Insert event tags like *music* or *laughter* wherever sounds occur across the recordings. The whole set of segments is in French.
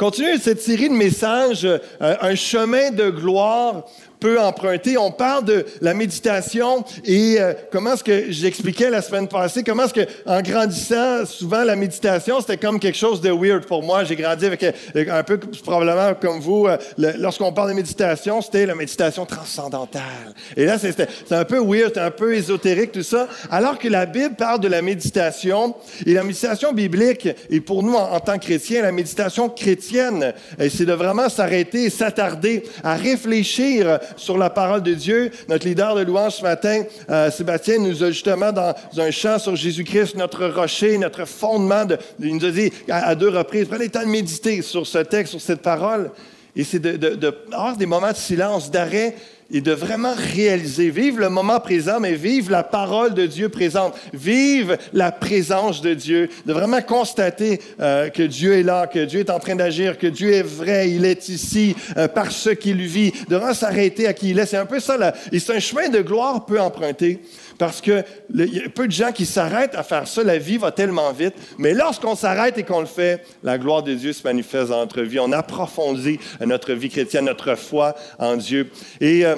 continue cette série de messages, euh, un chemin de gloire peut emprunter. On parle de la méditation et euh, comment est-ce que j'expliquais la semaine passée, comment est-ce que en grandissant, souvent la méditation, c'était comme quelque chose de weird pour moi. J'ai grandi avec euh, un peu probablement comme vous, euh, lorsqu'on parle de méditation, c'était la méditation transcendantale. Et là, c'est un peu weird, un peu ésotérique, tout ça. Alors que la Bible parle de la méditation et la méditation biblique, et pour nous en, en tant que chrétiens, la méditation chrétienne, c'est de vraiment s'arrêter s'attarder à réfléchir sur la parole de Dieu. Notre leader de louange ce matin, euh, Sébastien, nous a justement dans un chant sur Jésus-Christ, notre rocher, notre fondement, de, il nous a dit à, deux reprises, prenez le temps de méditer sur ce texte, sur cette parole. Et c'est de, de, de avoir des moments de silence, d'arrêt et de vraiment réaliser, vivre le moment présent, mais vivre la parole de Dieu présente, vivre la présence de Dieu, de vraiment constater euh, que Dieu est là, que Dieu est en train d'agir, que Dieu est vrai, il est ici euh, par ce qu'il vit, de vraiment s'arrêter à qui il est. C'est un peu ça, là. et c'est un chemin de gloire peu emprunté. Parce que il y a peu de gens qui s'arrêtent à faire ça. La vie va tellement vite. Mais lorsqu'on s'arrête et qu'on le fait, la gloire de Dieu se manifeste dans notre vie. On approfondit notre vie chrétienne, notre foi en Dieu. Et euh,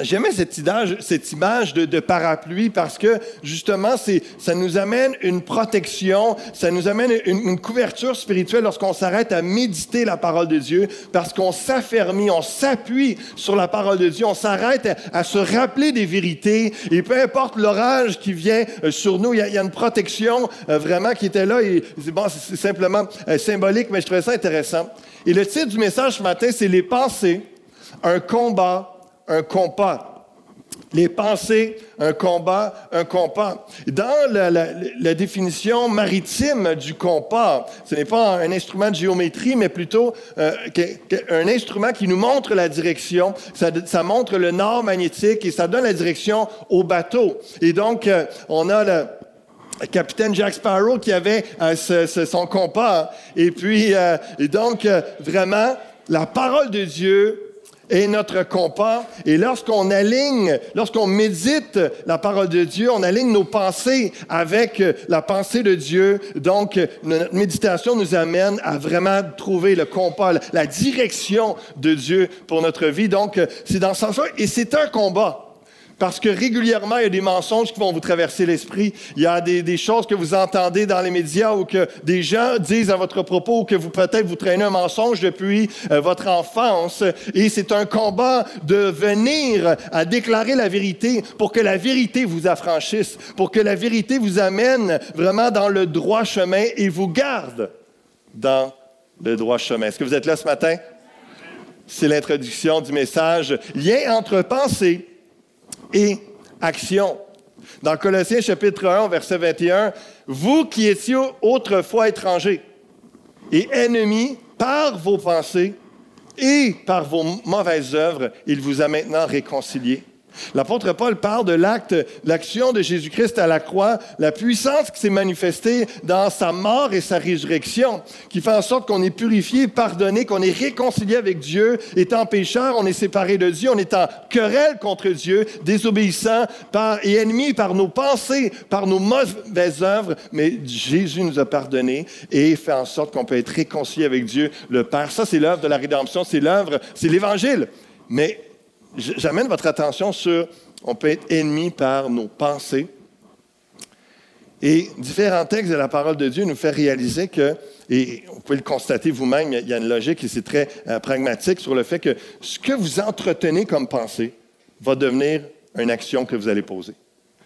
J'aimais cette image, cette image de, parapluie parce que justement, ça nous amène une protection, ça nous amène une, couverture spirituelle lorsqu'on s'arrête à méditer la parole de Dieu, parce qu'on s'affermit, on s'appuie sur la parole de Dieu, on s'arrête à, se rappeler des vérités, et peu importe l'orage qui vient euh, sur nous, il y a, une protection euh, vraiment qui était là, et bon, c'est simplement euh, symbolique, mais je trouvais ça intéressant. Et le titre du message ce matin, c'est Les pensées, un combat un compas. Les pensées, un combat, un compas. Dans la, définition maritime du compas, ce n'est pas un instrument de géométrie, mais plutôt euh, un instrument qui nous montre la direction. Ça, montre le nord magnétique et ça donne la direction au bateau. Et donc, euh, on a le, capitaine Jack Sparrow qui avait euh, son compas. Et puis, donc, vraiment, la parole de Dieu est notre compas. Et lorsqu'on aligne, lorsqu'on médite la parole de Dieu, on aligne nos pensées avec la pensée de Dieu. Donc, notre méditation nous amène à vraiment trouver le compas, la direction de Dieu pour notre vie. Donc, c'est dans ce sens-là. Et c'est un combat. Parce que régulièrement, il y a des mensonges qui vont vous traverser l'esprit. Il y a des, choses que vous entendez dans les médias ou que des gens disent à votre propos ou que vous peut-être vous traînez un mensonge depuis euh, votre enfance. Et c'est un combat de venir à déclarer la vérité pour que la vérité vous affranchisse, pour que la vérité vous amène vraiment dans le droit chemin et vous garde dans le droit chemin. Est-ce que vous êtes là ce matin? C'est l'introduction du message. Lien entre pensée et action. Dans Colossiens chapitre 1, verset 21, vous qui étiez autrefois étrangers et ennemis par vos pensées et par vos mauvaises œuvres, il vous a maintenant réconciliés L'apôtre Paul parle de l'acte, l'action de Jésus-Christ à la croix, la puissance qui s'est manifestée dans sa mort et sa résurrection, qui fait en sorte qu'on est purifié, pardonné, qu'on est réconcilié avec Dieu. Étant pécheur, on est séparé de Dieu, on est en querelle contre Dieu, désobéissant par, et ennemi par nos pensées, par nos mauvaises œuvres. Mais Jésus nous a pardonné et fait en sorte qu'on peut être réconcilié avec Dieu, le Père. Ça, c'est l'œuvre de la rédemption, c'est l'œuvre, c'est l'Évangile. Mais j'amène votre attention sur, on peut être ennemi par nos pensées. Et différents textes de la parole de Dieu nous font réaliser que, et vous pouvez le constater vous-même, il y a une logique et c'est très euh, pragmatique sur le fait que ce que vous entretenez comme pensée va devenir une action que vous allez poser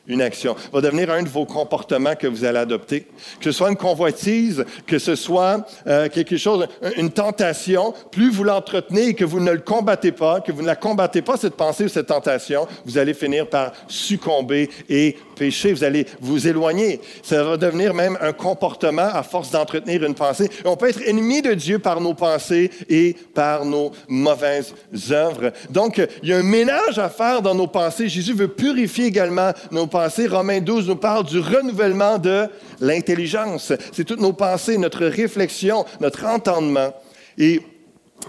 une action, va devenir un de vos comportements que vous allez adopter. Que ce soit une convoitise, que ce soit euh, quelque chose, une tentation, plus vous l'entretenez et que vous ne le combattez pas, que vous ne la combattez pas, cette pensée ou cette tentation, vous allez finir par succomber et pécher, vous allez vous éloigner. Ça va devenir même un comportement à force d'entretenir une pensée. On peut être ennemi de Dieu par nos pensées et par nos mauvaises œuvres. Donc, il y a un ménage à faire dans nos pensées. Jésus veut purifier également nos pensées Romains 12 nous parle du renouvellement de l'intelligence. C'est toutes nos pensées, notre réflexion, notre entendement. Et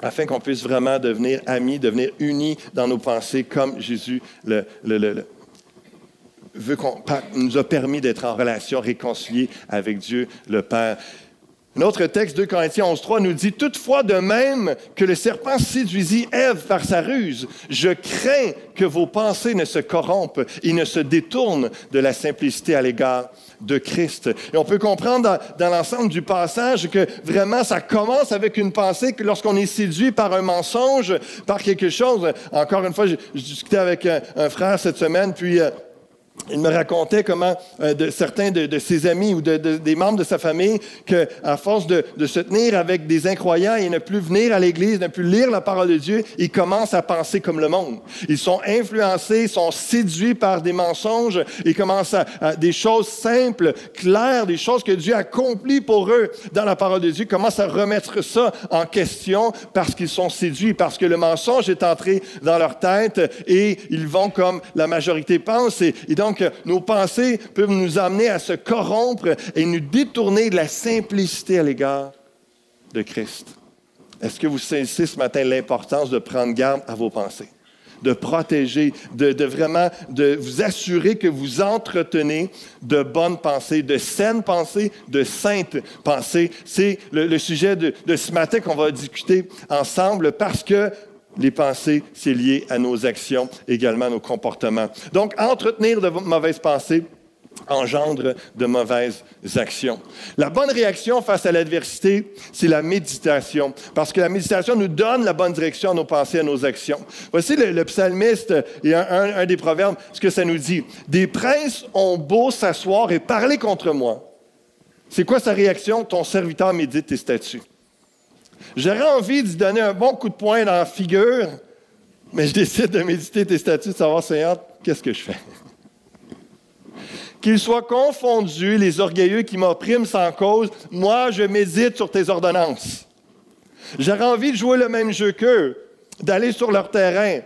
afin qu'on puisse vraiment devenir amis, devenir unis dans nos pensées comme Jésus le, veut qu'on, nous a permis d'être en relation réconciliée avec Dieu le Père. Un autre texte, 2 Corinthiens 11.3, nous dit, Toutefois, de même que le serpent séduisit Ève par sa ruse, je crains que vos pensées ne se corrompent et ne se détournent de la simplicité à l'égard de Christ. Et on peut comprendre dans, l'ensemble du passage que vraiment ça commence avec une pensée que lorsqu'on est séduit par un mensonge, par quelque chose. Encore une fois, je, discutais avec un, frère cette semaine, puis euh, il me racontait comment euh, certains de, ses amis ou des membres de sa famille, qu'à force de, se tenir avec des incroyants et ne plus venir à l'Église, ne plus lire la parole de Dieu, ils commencent à penser comme le monde. Ils sont influencés, sont séduits par des mensonges, ils commencent à, des choses simples, claires, des choses que Dieu accomplit pour eux dans la parole de Dieu, commencent à remettre ça en question parce qu'ils sont séduits, parce que le mensonge est entré dans leur tête et ils vont comme la majorité pense. et donc, donc, nos pensées peuvent nous amener à se corrompre et nous détourner de la simplicité à l'égard de Christ. Est-ce que vous saisissez ce matin l'importance de prendre garde à vos pensées? de protéger, de, vraiment de vous assurer que vous entretenez de bonnes pensées, de saines pensées, de saintes pensées? C'est le, sujet de, de ce matin qu'on va discuter ensemble parce que les pensées, c'est lié à nos actions, également à nos comportements. Donc, entretenir de mauvaises pensées engendre de mauvaises actions. La bonne réaction face à l'adversité, c'est la méditation, parce que la méditation nous donne la bonne direction à nos pensées, à nos actions. Voici le, psalmiste et un, des proverbes, ce que ça nous dit. Des princes ont beau s'asseoir et parler contre moi. C'est quoi sa réaction? Ton serviteur médite tes statuts. J'aurais envie de donner un bon coup de poing dans la figure, mais je décide de méditer tes statuts, de savoir, Seigneur, qu'est-ce que je fais? Qu'ils soient confondus, les orgueilleux qui m'oppriment sans cause, moi, je médite sur tes ordonnances. J'aurais envie de jouer le même jeu qu'eux, d'aller sur leur terrain.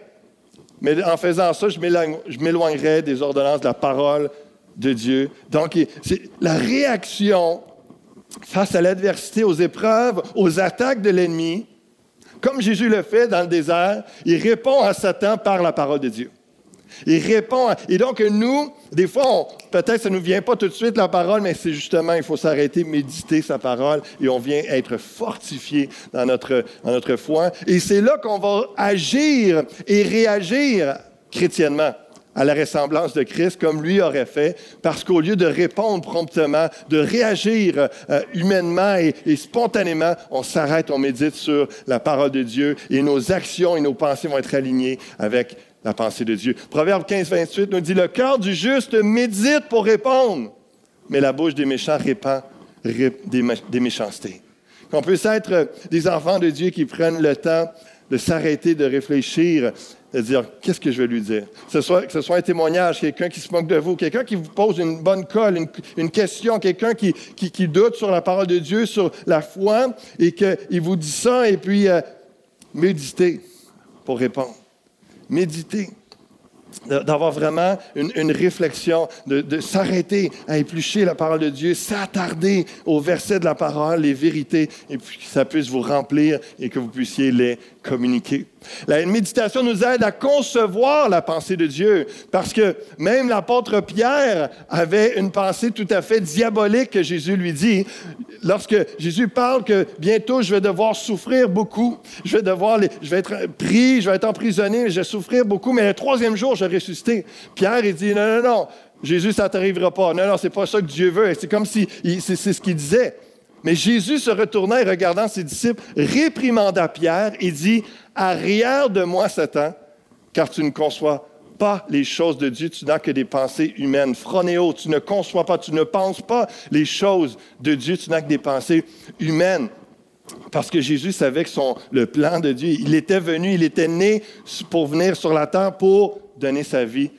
Mais en faisant ça, je m'éloignerais des ordonnances de la parole de Dieu. Donc, c'est la réaction face à l'adversité, aux épreuves, aux attaques de l'ennemi, comme Jésus le fait dans le désert, il répond à Satan par la parole de Dieu. Il répond. Et donc, nous, des fois, peut-être ça ne nous vient pas tout de suite la parole, mais c'est justement, il faut s'arrêter, méditer sa parole et on vient être fortifié dans notre, dans notre foi. Et c'est là qu'on va agir et réagir chrétiennement à la ressemblance de Christ comme lui aurait fait, parce qu'au lieu de répondre promptement, de réagir euh, humainement et, spontanément, on s'arrête, on médite sur la parole de Dieu et nos actions et nos pensées vont être alignées avec la pensée de Dieu. Proverbe 15, 28 nous dit, le cœur du juste médite pour répondre, mais la bouche des méchants répand des, des méchancetés. Qu'on puisse être des enfants de Dieu qui prennent le temps de s'arrêter, de réfléchir de dire qu'est-ce que je vais lui dire? Que ce soit, ce soit un témoignage, quelqu'un qui se moque de vous, quelqu'un qui vous pose une bonne colle, une, question, quelqu'un qui, qui, doute sur la parole de Dieu, sur la foi, et qu'il vous dit ça, et puis euh, méditez pour répondre. Méditez d'avoir vraiment une, réflexion, de, s'arrêter à éplucher la parole de Dieu, s'attarder aux versets de la parole, les vérités, et puis que ça puisse vous remplir et que vous puissiez les communiquer. La méditation nous aide à concevoir la pensée de Dieu, parce que même l'apôtre Pierre avait une pensée tout à fait diabolique que Jésus lui dit. Lorsque Jésus parle que bientôt je vais devoir souffrir beaucoup, je vais devoir, je vais être pris, je vais être emprisonné, je vais souffrir beaucoup, mais le troisième jour je vais ressusciter. Pierre il dit non non non, Jésus ça t'arrivera pas. Non non c'est pas ça que Dieu veut. C'est comme si c'est ce qu'il disait. Mais Jésus se retourna et regardant ses disciples, réprimanda Pierre et dit, Arrière de moi, Satan, car tu ne conçois pas les choses de Dieu, tu n'as que des pensées humaines. Phronéo, tu ne conçois pas, tu ne penses pas les choses de Dieu, tu n'as que des pensées humaines. Parce que Jésus savait que son, le plan de Dieu, il était venu, il était né pour venir sur la terre pour donner sa vie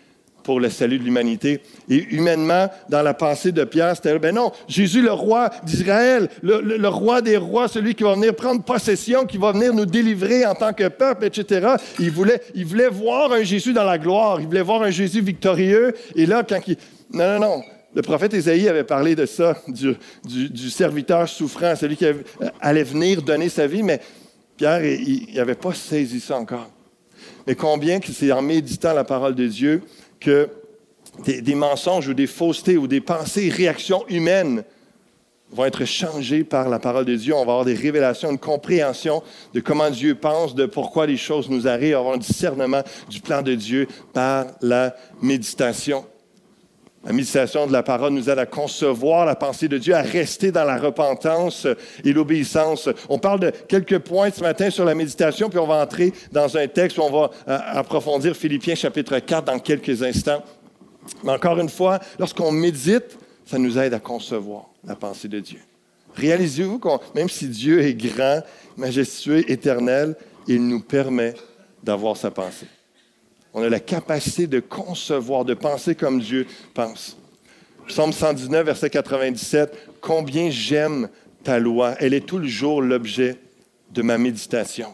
pour le salut de l'humanité. Et humainement, dans la pensée de Pierre, c'était, ben non, Jésus, le roi d'Israël, le, roi des rois, celui qui va venir prendre possession, qui va venir nous délivrer en tant que peuple, etc. Il voulait, il voulait voir un Jésus dans la gloire, il voulait voir un Jésus victorieux. Et là, quand il... Non, non, non. Le prophète Ésaïe avait parlé de ça, du, serviteur souffrant, celui qui allait venir donner sa vie, mais Pierre, il n'avait pas saisi ça encore. Mais combien que c'est en méditant la parole de Dieu que des, mensonges ou des faussetés ou des pensées, réactions humaines vont être changés par la parole de Dieu. On va avoir des révélations, une compréhension de comment Dieu pense, de pourquoi les choses nous arrivent, avoir un discernement du plan de Dieu par la méditation. La méditation de la parole nous aide à concevoir la pensée de Dieu, à rester dans la repentance et l'obéissance. On parle de quelques points ce matin sur la méditation, puis on va entrer dans un texte où on va euh, approfondir Philippiens chapitre 4 dans quelques instants. Mais encore une fois, lorsqu'on médite, ça nous aide à concevoir la pensée de Dieu. Réalisez-vous que même si Dieu est grand, majestueux, éternel, il nous permet d'avoir sa pensée. On a la capacité de concevoir, de penser comme Dieu pense. Psaume 119, verset 97, Combien j'aime ta loi, elle est tout le jour l'objet de ma méditation.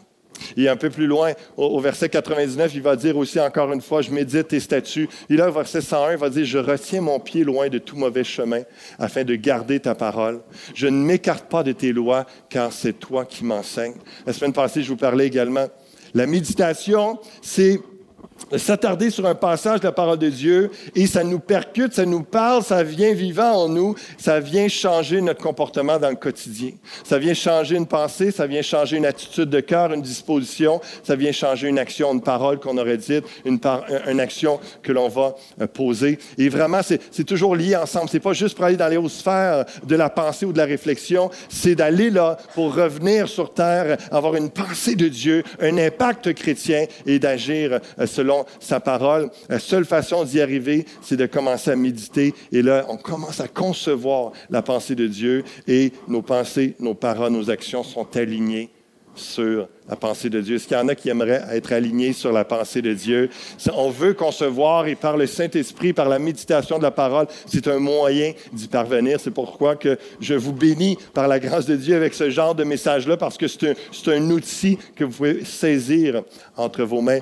Et un peu plus loin, au, verset 99, il va dire aussi encore une fois, je médite tes statuts. Et là, au verset 101, il va dire, je retiens mon pied loin de tout mauvais chemin afin de garder ta parole. Je ne m'écarte pas de tes lois, car c'est toi qui m'enseignes. La semaine passée, je vous parlais également. La méditation, c'est s'attarder sur un passage de la parole de Dieu et ça nous percute, ça nous parle, ça vient vivant en nous, ça vient changer notre comportement dans le quotidien. Ça vient changer une pensée, ça vient changer une attitude de cœur, une disposition, ça vient changer une action, une parole qu'on aurait dite, une, une action que l'on va euh, poser. Et vraiment, c'est toujours lié ensemble. C'est pas juste pour aller dans les hautes sphères de la pensée ou de la réflexion, c'est d'aller là pour revenir sur terre, avoir une pensée de Dieu, un impact chrétien et d'agir euh, selon sa parole. La seule façon d'y arriver, c'est de commencer à méditer. Et là, on commence à concevoir la pensée de Dieu et nos pensées, nos paroles, nos actions sont alignées sur la pensée de Dieu. Est-ce qu'il y en a qui aimeraient être alignés sur la pensée de Dieu? On veut concevoir et par le Saint-Esprit, par la méditation de la parole, c'est un moyen d'y parvenir. C'est pourquoi que je vous bénis par la grâce de Dieu avec ce genre de message-là, parce que c'est un, un outil que vous pouvez saisir entre vos mains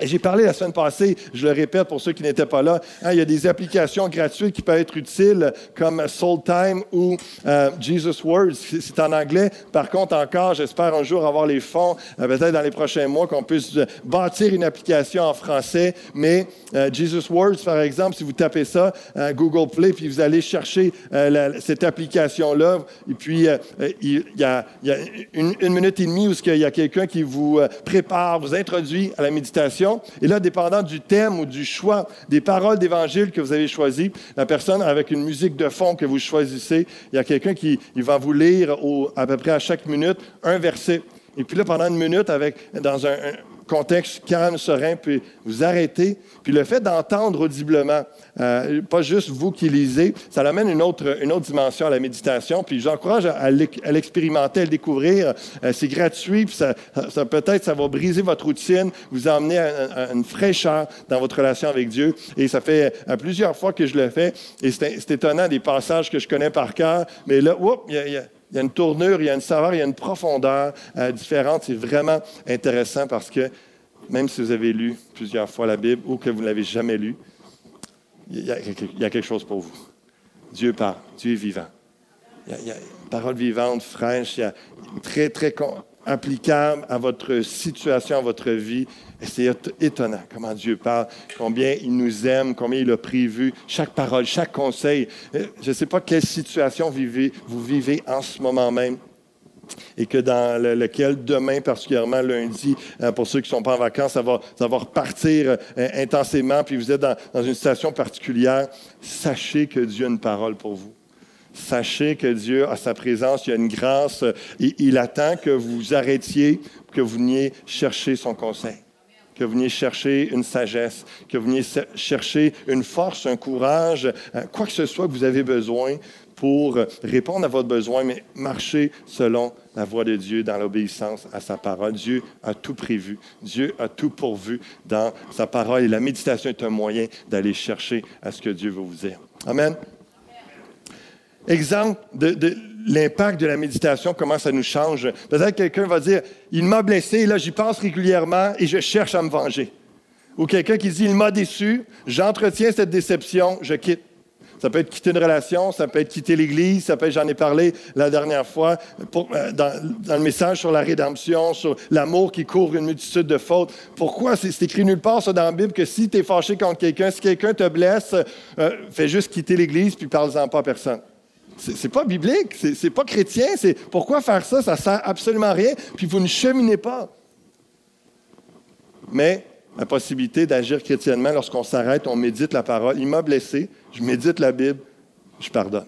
j'ai parlé la semaine passée, je le répète pour ceux qui n'étaient pas là, hein, il y a des applications gratuites qui peuvent être utiles comme Soul Time ou euh, Jesus Words. C'est en anglais. Par contre, encore, j'espère un jour avoir les fonds, euh, peut-être dans les prochains mois, qu'on puisse euh, bâtir une application en français. Mais Jesus Words, par exemple, si vous tapez ça, Google Play, puis vous allez chercher cette application-là, et puis il y a, une, une, minute et demie où il y a quelqu'un qui vous prépare, vous introduit à la méditation et là, dépendant du thème ou du choix des paroles d'évangile que vous avez choisies, la personne avec une musique de fond que vous choisissez, il y a quelqu'un qui va vous lire à peu près à chaque minute un verset. Et puis là, pendant une minute, avec, dans un contexte calme, serein, puis vous arrêtez. Puis le fait d'entendre audiblement, euh, pas juste vous qui lisez, ça amène une autre, une autre dimension à la méditation. Puis j'encourage à, l'expérimenter, à le découvrir. Euh, c'est gratuit, puis ça, peut-être ça va briser votre routine, vous emmener à, une fraîcheur dans votre relation avec Dieu. Et ça fait euh, plusieurs fois que je le fais. Et c'est étonnant des passages que je connais par cœur, mais là, il y a il y a une tournure, il y a une saveur, il y a une profondeur euh, différente. C'est vraiment intéressant parce que même si vous avez lu plusieurs fois la Bible ou que vous ne l'avez jamais lu, il y, a, quelque chose pour vous. Dieu parle, Dieu est vivant. Il y a, une parole vivante, fraîche, il y a très, très applicable à votre situation, à votre vie. C'est étonnant comment Dieu parle, combien il nous aime, combien il a prévu chaque parole, chaque conseil. Euh, je ne sais pas quelle situation vous vivez en ce moment même et que dans lequel demain, particulièrement lundi, euh, pour ceux qui ne sont pas en vacances, ça va, ça va repartir euh, intensément, puis vous êtes dans, dans une situation particulière, sachez que Dieu a une parole pour vous. Sachez que Dieu a sa présence, il y a une grâce, il attend que vous arrêtiez, que vous veniez chercher son conseil que vous veniez chercher une sagesse, que vous veniez chercher une force, un courage, euh, quoi que ce soit que vous avez besoin pour répondre à votre besoin, mais marcher selon la voie de Dieu dans l'obéissance à sa parole. Dieu a tout prévu. Dieu a tout pourvu dans sa parole et la méditation est un moyen d'aller chercher à ce que Dieu veut vous dire. Amen. Exemple de, l'impact de la méditation, comment ça nous change. Peut-être que quelqu'un va dire, il m'a blessé, là j'y pense régulièrement et je cherche à me venger. Ou quelqu'un qui dit, il m'a déçu, j'entretiens cette déception, je quitte. Ça peut être quitter une relation, ça peut être quitter l'Église, ça peut être, j'en ai parlé la dernière fois, euh, dans, le message sur la rédemption, sur l'amour qui couvre une multitude de fautes. Pourquoi? C'est écrit nulle part ça dans la Bible que si tu es fâché contre quelqu'un, si quelqu'un te blesse, euh, fais juste quitter l'Église puis parle-en pas à personne? C'est pas biblique, c'est pas chrétien. C'est pourquoi faire ça, ça sert absolument rien. Puis vous ne cheminez pas. Mais la possibilité d'agir chrétiennement lorsqu'on s'arrête, on médite la parole. Il m'a blessé, je médite la Bible, je pardonne.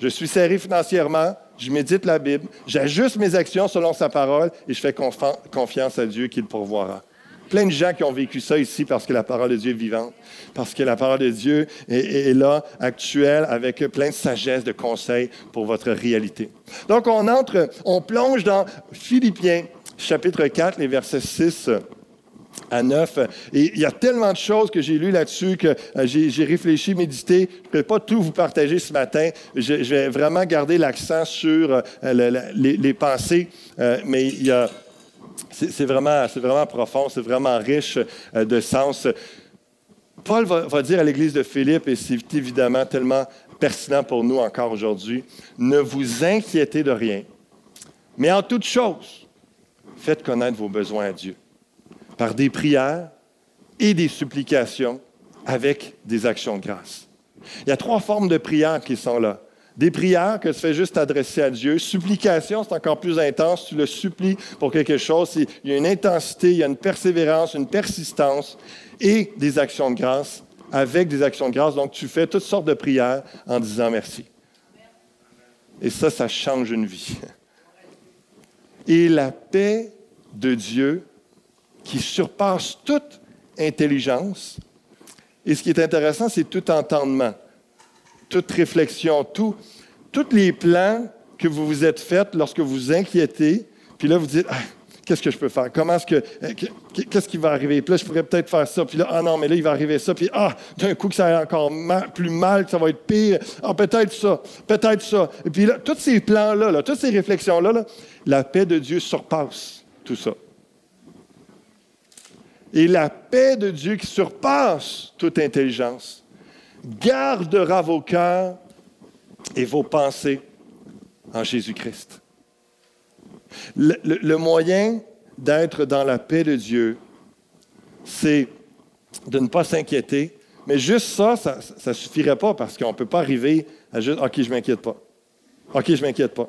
Je suis serré financièrement, je médite la Bible, j'ajuste mes actions selon sa parole et je fais confiance à Dieu qu'il pourvoira. Plein de gens qui ont vécu ça ici parce que la parole de Dieu est vivante, parce que la parole de Dieu est, là, actuelle, avec plein de sagesse, de conseils pour votre réalité. Donc, on entre, on plonge dans Philippiens, chapitre 4, les versets 6 à 9. Et il y a tellement de choses que j'ai lues là-dessus que euh, j'ai réfléchi, médité. Je ne peux pas tout vous partager ce matin. Je, vais vraiment garder l'accent sur euh, les, pensées, euh, mais il y a c'est vraiment, vraiment profond, c'est vraiment riche de sens. Paul va, va dire à l'Église de Philippe, et c'est évidemment tellement pertinent pour nous encore aujourd'hui, ne vous inquiétez de rien, mais en toute chose, faites connaître vos besoins à Dieu par des prières et des supplications avec des actions de grâce. Il y a trois formes de prières qui sont là. Des prières que tu fais juste adresser à Dieu. Supplication, c'est encore plus intense. Tu le supplies pour quelque chose. Il y a une intensité, il y a une persévérance, une persistance et des actions de grâce avec des actions de grâce. Donc, tu fais toutes sortes de prières en disant merci. Et ça, ça change une vie. *laughs* Et la paix de Dieu qui surpasse toute intelligence. Et ce qui est intéressant, c'est tout entendement, toute réflexion, tout, tous les plans que vous vous êtes faits lorsque vous vous inquiétez, puis là, vous dites, ah, qu'est-ce que je peux faire? Comment est-ce que, euh, qu'est-ce qui va arriver? Puis là, je pourrais peut-être faire ça. Puis là, ah non, mais là, il va arriver ça. Puis ah, d'un coup, que ça va encore plus mal, que ça va être pire. Ah, peut-être ça, peut-être ça. Et puis là, tous ces plans-là, là, toutes ces réflexions-là, la paix de Dieu surpasse tout ça. Et la paix de Dieu qui surpasse toute intelligence gardera vos cœurs et vos pensées en Jésus-Christ. Le, moyen d'être dans la paix de Dieu, c'est de ne pas s'inquiéter. Mais juste ça, ça ne suffirait pas parce qu'on ne peut pas arriver à juste OK, je m'inquiète pas. OK, je m'inquiète pas.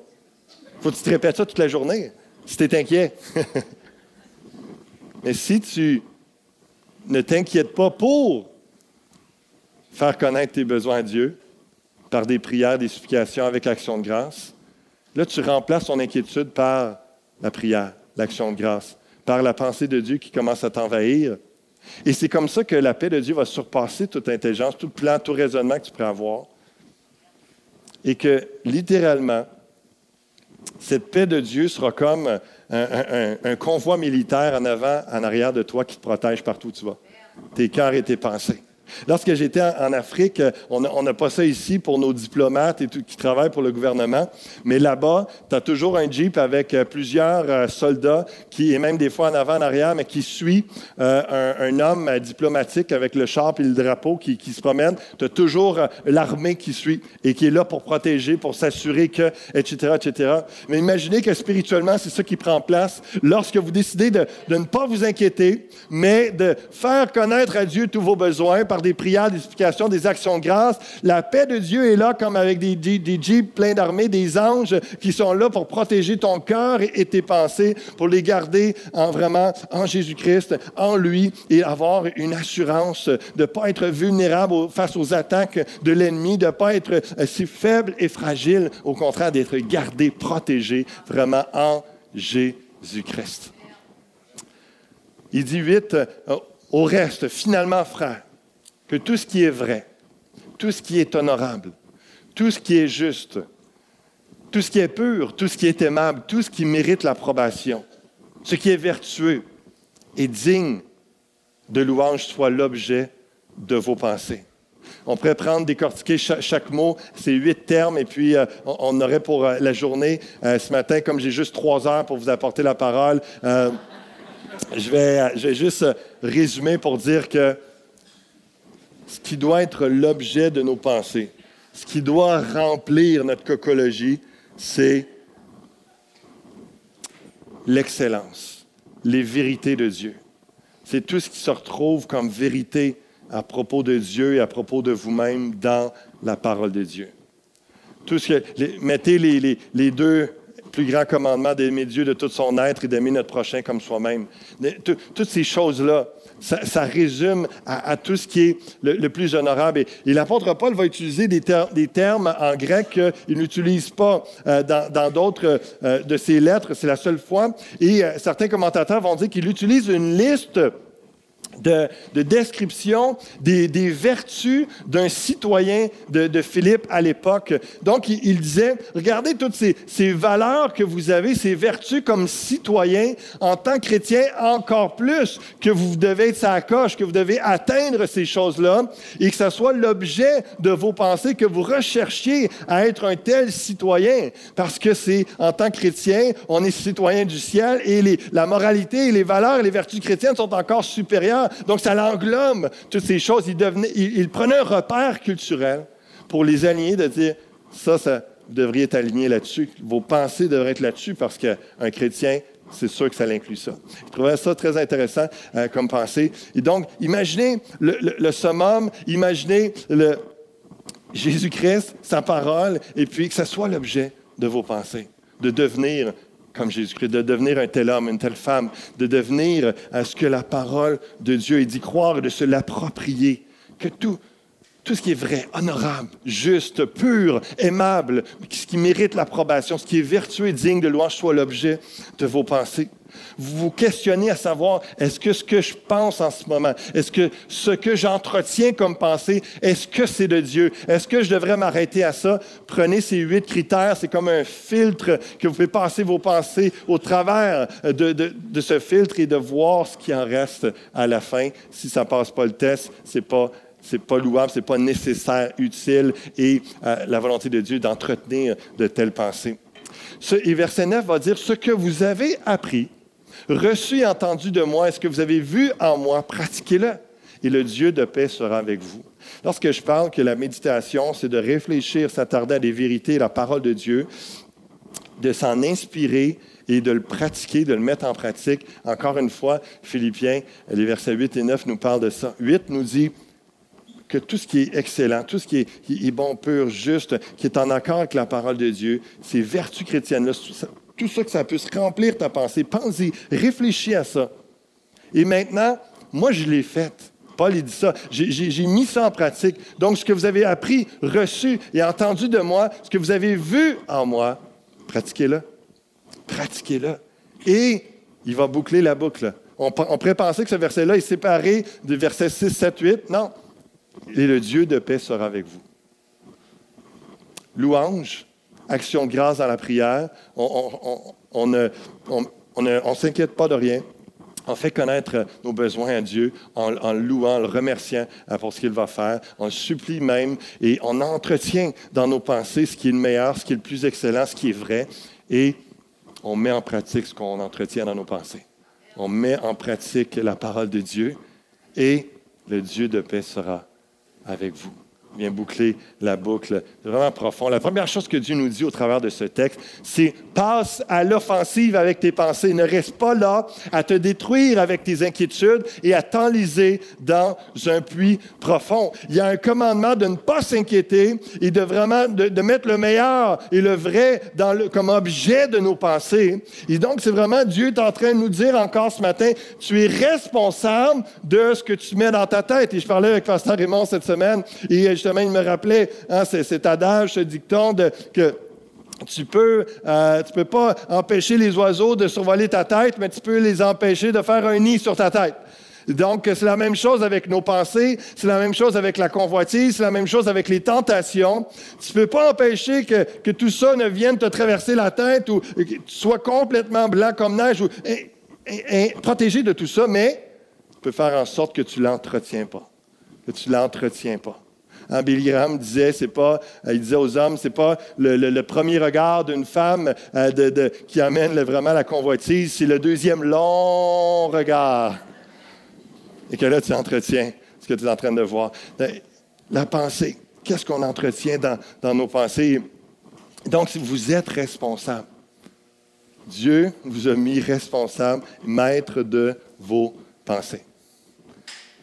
Faut que tu te répètes ça toute la journée si tu es inquiet. *laughs* Mais si tu ne t'inquiète pas pour faire connaître tes besoins à Dieu par des prières, des supplications avec l'action de grâce. Là, tu remplaces ton inquiétude par la prière, l'action de grâce, par la pensée de Dieu qui commence à t'envahir. Et c'est comme ça que la paix de Dieu va surpasser toute intelligence, tout plan, tout raisonnement que tu peux avoir. Et que littéralement, cette paix de Dieu sera comme un, convoi militaire en avant, en arrière de toi qui te protège partout où tu vas. Tes cœurs et tes pensées. Lorsque j'étais en Afrique, on n'a pas ça ici pour nos diplomates et tout, qui travaillent pour le gouvernement, mais là-bas, tu as toujours un jeep avec euh, plusieurs euh, soldats, qui, et même des fois en avant, en arrière, mais qui suit euh, un, homme diplomatique avec le char et le drapeau qui, se promène. Tu as toujours l'armée qui suit et qui est là pour protéger, pour s'assurer que, etc., etc. Mais imaginez que spirituellement, c'est ça qui prend place lorsque vous décidez de, de ne pas vous inquiéter, mais de faire connaître à Dieu tous vos besoins par des prières, des explications, des actions de grâce. La paix de Dieu est là comme avec des, des, jeeps pleins d'armées, des anges qui sont là pour protéger ton cœur et, tes pensées, pour les garder en vraiment en Jésus-Christ, en lui et avoir une assurance de ne pas être vulnérable face aux attaques de l'ennemi, de ne pas être si faible et fragile, au contraire d'être gardé, protégé vraiment en Jésus-Christ. Il dit 8, euh, au reste, finalement, frère, que tout ce qui est vrai, tout ce qui est honorable, tout ce qui est juste, tout ce qui est pur, tout ce qui est aimable, tout ce qui mérite l'approbation, ce qui est vertueux et digne de louange soit l'objet de vos pensées. On pourrait prendre, décortiquer chaque, mot, ces huit termes, et puis euh, on, aurait pour euh, la journée, euh, ce matin, comme j'ai juste trois heures pour vous apporter la parole, je, vais, je vais juste résumer pour dire que ce qui doit être l'objet de nos pensées, ce qui doit remplir notre cocologie, c'est l'excellence, les vérités de Dieu. C'est tout ce qui se retrouve comme vérité à propos de Dieu et à propos de vous-même dans la parole de Dieu. tout ce que, mettez les, les, deux plus grands commandements d'aimer Dieu de tout son être et d'aimer notre prochain comme soi-même. Toutes ces choses-là, ça, résume à, tout ce qui est le, plus honorable. Et, l'apôtre Paul va utiliser des, des termes en grec qu'il n'utilise pas euh, dans d'autres euh, de ses lettres. C'est la seule fois. Et euh, certains commentateurs vont dire qu'il utilise une liste de, description des, vertus d'un citoyen de, Philippe à l'époque. Donc, il, disait, regardez toutes ces, valeurs que vous avez, ces vertus comme citoyen, en tant que chrétien, encore plus que vous devez être sa coche, que vous devez atteindre ces choses-là, et que ce soit l'objet de vos pensées, que vous recherchiez à être un tel citoyen, parce que c'est, en tant que chrétien, on est citoyen du ciel, et la moralité et les valeurs et les vertus chrétiennes sont encore supérieures donc, ça l'englobe, toutes ces choses. Il, prenait un repère culturel pour les aligner, de dire, ça, ça devrait être aligné là-dessus. Vos pensées devraient être là-dessus parce qu'un chrétien, c'est sûr que ça l'inclut ça. Je trouvais ça très intéressant euh, comme pensée. Et donc, imaginez le, summum, imaginez le Jésus-Christ, sa parole, et puis que ce soit l'objet de vos pensées, de devenir comme Jésus-Christ, de devenir un tel homme, une telle femme, de devenir à ce que la parole de Dieu est d'y croire de se l'approprier. Que tout, tout ce qui est vrai, honorable, juste, pur, aimable, ce qui mérite l'approbation, ce qui est vertueux et digne de louange soit l'objet de vos pensées. Vous vous questionnez à savoir, est-ce que ce que je pense en ce moment, est-ce que ce que j'entretiens comme pensée, est-ce que c'est de Dieu? Est-ce que je devrais m'arrêter à ça? Prenez ces huit critères, c'est comme un filtre que vous pouvez passer vos pensées au travers de, de, ce filtre et de voir ce qui en reste à la fin. Si ça passe pas le test, c'est pas c'est pas louable, c'est pas nécessaire, utile, et euh, la volonté de Dieu d'entretenir de telles pensées. Ce, et verset 9 va dire, ce que vous avez appris, reçu entendu de moi, est-ce que vous avez vu en moi, pratiquez-le, et le Dieu de paix sera avec vous. Lorsque je parle que la méditation, c'est de réfléchir, s'attarder à des vérités, la parole de Dieu, de s'en inspirer et de le pratiquer, de le mettre en pratique. Encore une fois, Philippiens, les versets 8 et 9 nous parlent de ça. 8 nous dit que tout ce qui est excellent, tout ce qui est, bon, pur, juste, qui est en accord avec la parole de Dieu, ces vertus chrétiennes-là, tout ça que ça puisse remplir ta pensée. Pense-y, réfléchis à ça. Et maintenant, moi, je l'ai fait. Paul, il dit ça. J'ai mis ça en pratique. Donc, ce que vous avez appris, reçu et entendu de moi, ce que vous avez vu en moi, pratiquez-le. Pratiquez-le. Et il va boucler la boucle. On, on pourrait penser que ce verset-là est séparé du verset 6, 7, 8. Non. Et le Dieu de paix sera avec vous. Louange, action de grâce dans la prière. On ne s'inquiète pas de rien. On fait connaître nos besoins à Dieu en, louant, en le remerciant pour ce qu'il va faire. On supplie même et on entretient dans nos pensées ce qui est le meilleur, ce qui est le plus excellent, ce qui est vrai. Et on met en pratique ce qu'on entretient dans nos pensées. On met en pratique la parole de Dieu et le Dieu de paix sera avec vous vient boucler la boucle. vraiment profond. La première chose que Dieu nous dit au travers de ce texte, c'est passe à l'offensive avec tes pensées. Ne reste pas là à te détruire avec tes inquiétudes et à t'enliser dans un puits profond. Il y a un commandement de ne pas s'inquiéter et de vraiment de, mettre le meilleur et le vrai comme objet de nos pensées. Et donc, c'est vraiment Dieu est en train de nous dire encore ce matin, tu es responsable de ce que tu mets dans ta tête. Et je parlais avec Pasteur Raymond cette semaine et justement, il me rappelait hein, cet adage, ce dicton que tu peux, euh, tu peux pas empêcher les oiseaux de survoler ta tête, mais tu peux les empêcher de faire un nid sur ta tête. Donc, c'est la même chose avec nos pensées, c'est la même chose avec la convoitise, c'est la même chose avec les tentations. Tu ne peux pas empêcher que, que, tout ça ne vienne te traverser la tête ou que tu sois complètement blanc comme neige ou protégé de tout ça, mais tu peux faire en sorte que tu l'entretiens pas, que tu l'entretiens pas. Hein, Billy Graham disait, c'est pas, euh, il disait aux hommes, c'est pas le, premier regard d'une femme euh, qui amène vraiment la convoitise, c'est le deuxième long regard. Et que là, tu entretiens ce que tu es en train de voir. Ben, la pensée, qu'est-ce qu'on entretient dans, dans nos pensées? Donc, vous êtes responsable. Dieu vous a mis responsable, maître de vos pensées.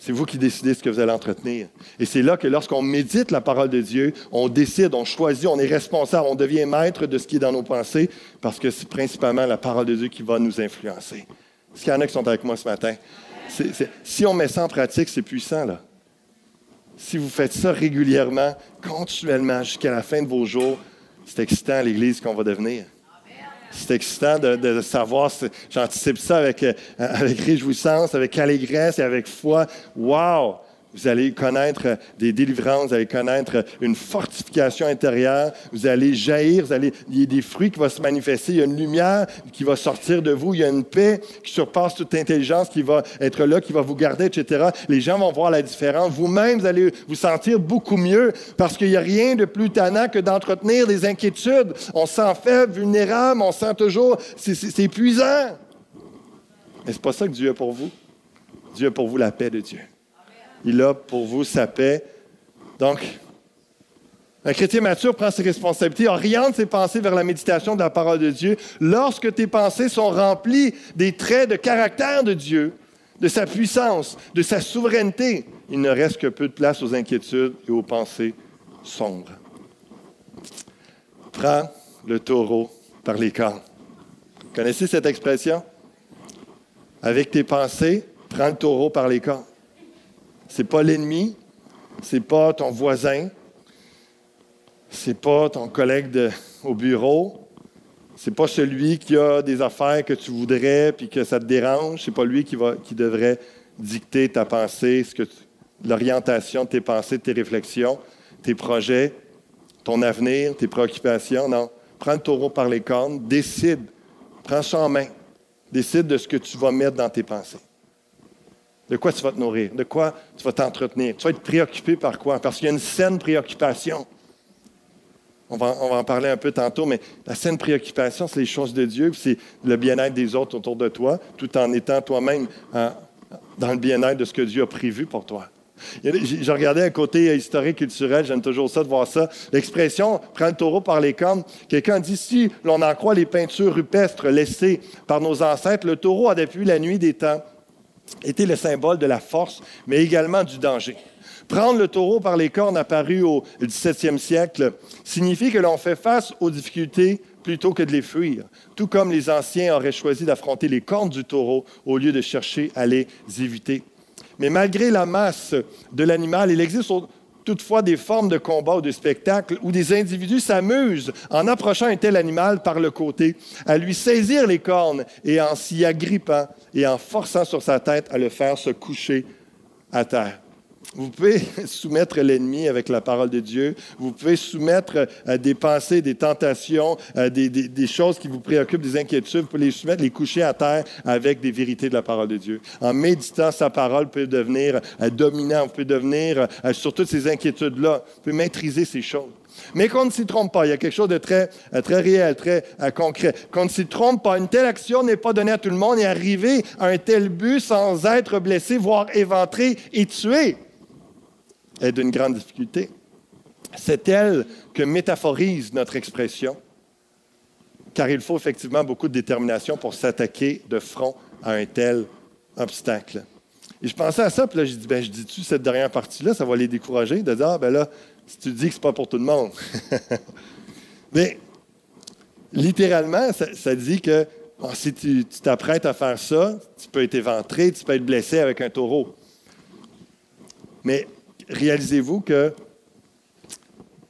C'est vous qui décidez ce que vous allez entretenir. Et c'est là que lorsqu'on médite la parole de Dieu, on décide, on choisit, on est responsable, on devient maître de ce qui est dans nos pensées, parce que c'est principalement la parole de Dieu qui va nous influencer. Est-ce qu'il y en a qui sont avec moi ce matin? si on met ça en pratique, c'est puissant, là. Si vous faites ça régulièrement, continuellement, jusqu'à la fin de vos jours, c'est excitant l'Église qu'on va devenir. C'est excitant de, savoir, j'anticipe ça avec, euh, avec réjouissance, avec allégresse et avec foi. Wow! Vous allez connaître des délivrances, vous allez connaître une fortification intérieure, vous allez jaillir, vous allez, il y a des fruits qui vont se manifester, il y a une lumière qui va sortir de vous, il y a une paix qui surpasse toute intelligence qui va être là, qui va vous garder, etc. Les gens vont voir la différence. Vous-même, vous allez vous sentir beaucoup mieux parce qu'il n'y a rien de plus tannant que d'entretenir des inquiétudes. On se sent vulnérable, on sent toujours, c'est épuisant. Mais c'est pas ça que Dieu a pour vous. Dieu a pour vous la paix de Dieu il a pour vous sa paix. Donc, un chrétien mature prend ses responsabilités, oriente ses pensées vers la méditation de la parole de Dieu. Lorsque tes pensées sont remplies des traits de caractère de Dieu, de sa puissance, de sa souveraineté, il ne reste que peu de place aux inquiétudes et aux pensées sombres. Prends le taureau par les cornes. Connaissez cette expression? Avec tes pensées, prends le taureau par les cornes. C'est pas l'ennemi, c'est pas ton voisin, c'est pas ton collègue au bureau, c'est pas celui qui a des affaires que tu voudrais puis que ça te dérange, c'est pas lui qui, devrait dicter ta pensée, ce l'orientation de tes pensées, de tes réflexions, tes projets, ton avenir, tes préoccupations. Non. Prends le taureau par les cornes, décide, prends ça en main, décide de ce que tu vas mettre dans tes pensées. De quoi tu vas te nourrir? De quoi tu vas t'entretenir? Tu vas être préoccupé par quoi? Parce qu'il y a une saine préoccupation. On va, en parler un peu tantôt, mais la saine préoccupation, c'est les choses de Dieu, c'est le bien-être des autres autour de toi, tout en étant toi-même dans le bien-être de ce que Dieu a prévu pour toi. J'ai regardé un côté historique, culturel, j'aime toujours ça de voir ça. L'expression prends le taureau par les cornes. Quelqu'un dit si l'on en croit les peintures rupestres laissées par nos ancêtres, le taureau a depuis la nuit des temps était le symbole de la force, mais également du danger. Prendre le taureau par les cornes apparu au XVIIe siècle signifie que l'on fait face aux difficultés plutôt que de les fuir, tout comme les anciens auraient choisi d'affronter les cornes du taureau au lieu de chercher à les éviter. Mais malgré la masse de l'animal, il existe toutefois des formes de combat ou de spectacle où des individus s'amusent en approchant un tel animal par le côté, à lui saisir les cornes et en s'y agrippant et en forçant sur sa tête à le faire se coucher à terre. Vous pouvez *laughs* soumettre l'ennemi avec la parole de Dieu. Vous pouvez soumettre euh, des pensées, des tentations, euh, des, choses qui vous préoccupent, des inquiétudes. Vous pouvez les soumettre, les coucher à terre avec des vérités de la parole de Dieu. En méditant sa parole, peut devenir euh, dominant. Vous pouvez devenir, sur toutes ces inquiétudes-là, vous pouvez maîtriser ces choses. Mais qu'on ne s'y trompe pas. Il y a quelque chose de très, très réel, très concret. Qu'on ne s'y trompe pas. Une telle action n'est pas donnée à tout le monde et arriver à un tel but sans être blessé, voire éventré et tué est d'une grande difficulté. C'est elle que métaphorise notre expression, car il faut effectivement beaucoup de détermination pour s'attaquer de front à un tel obstacle. Et je pensais à ça, puis là, je dis, ben, je dis-tu cette dernière partie-là, ça va les décourager de dire, ah, ben là, si tu dis que ce n'est pas pour tout le monde. *laughs* Mais littéralement, ça, dit que si tu t'apprêtes à faire ça, tu peux être éventré, tu peux être blessé avec un taureau. Mais réalisez-vous que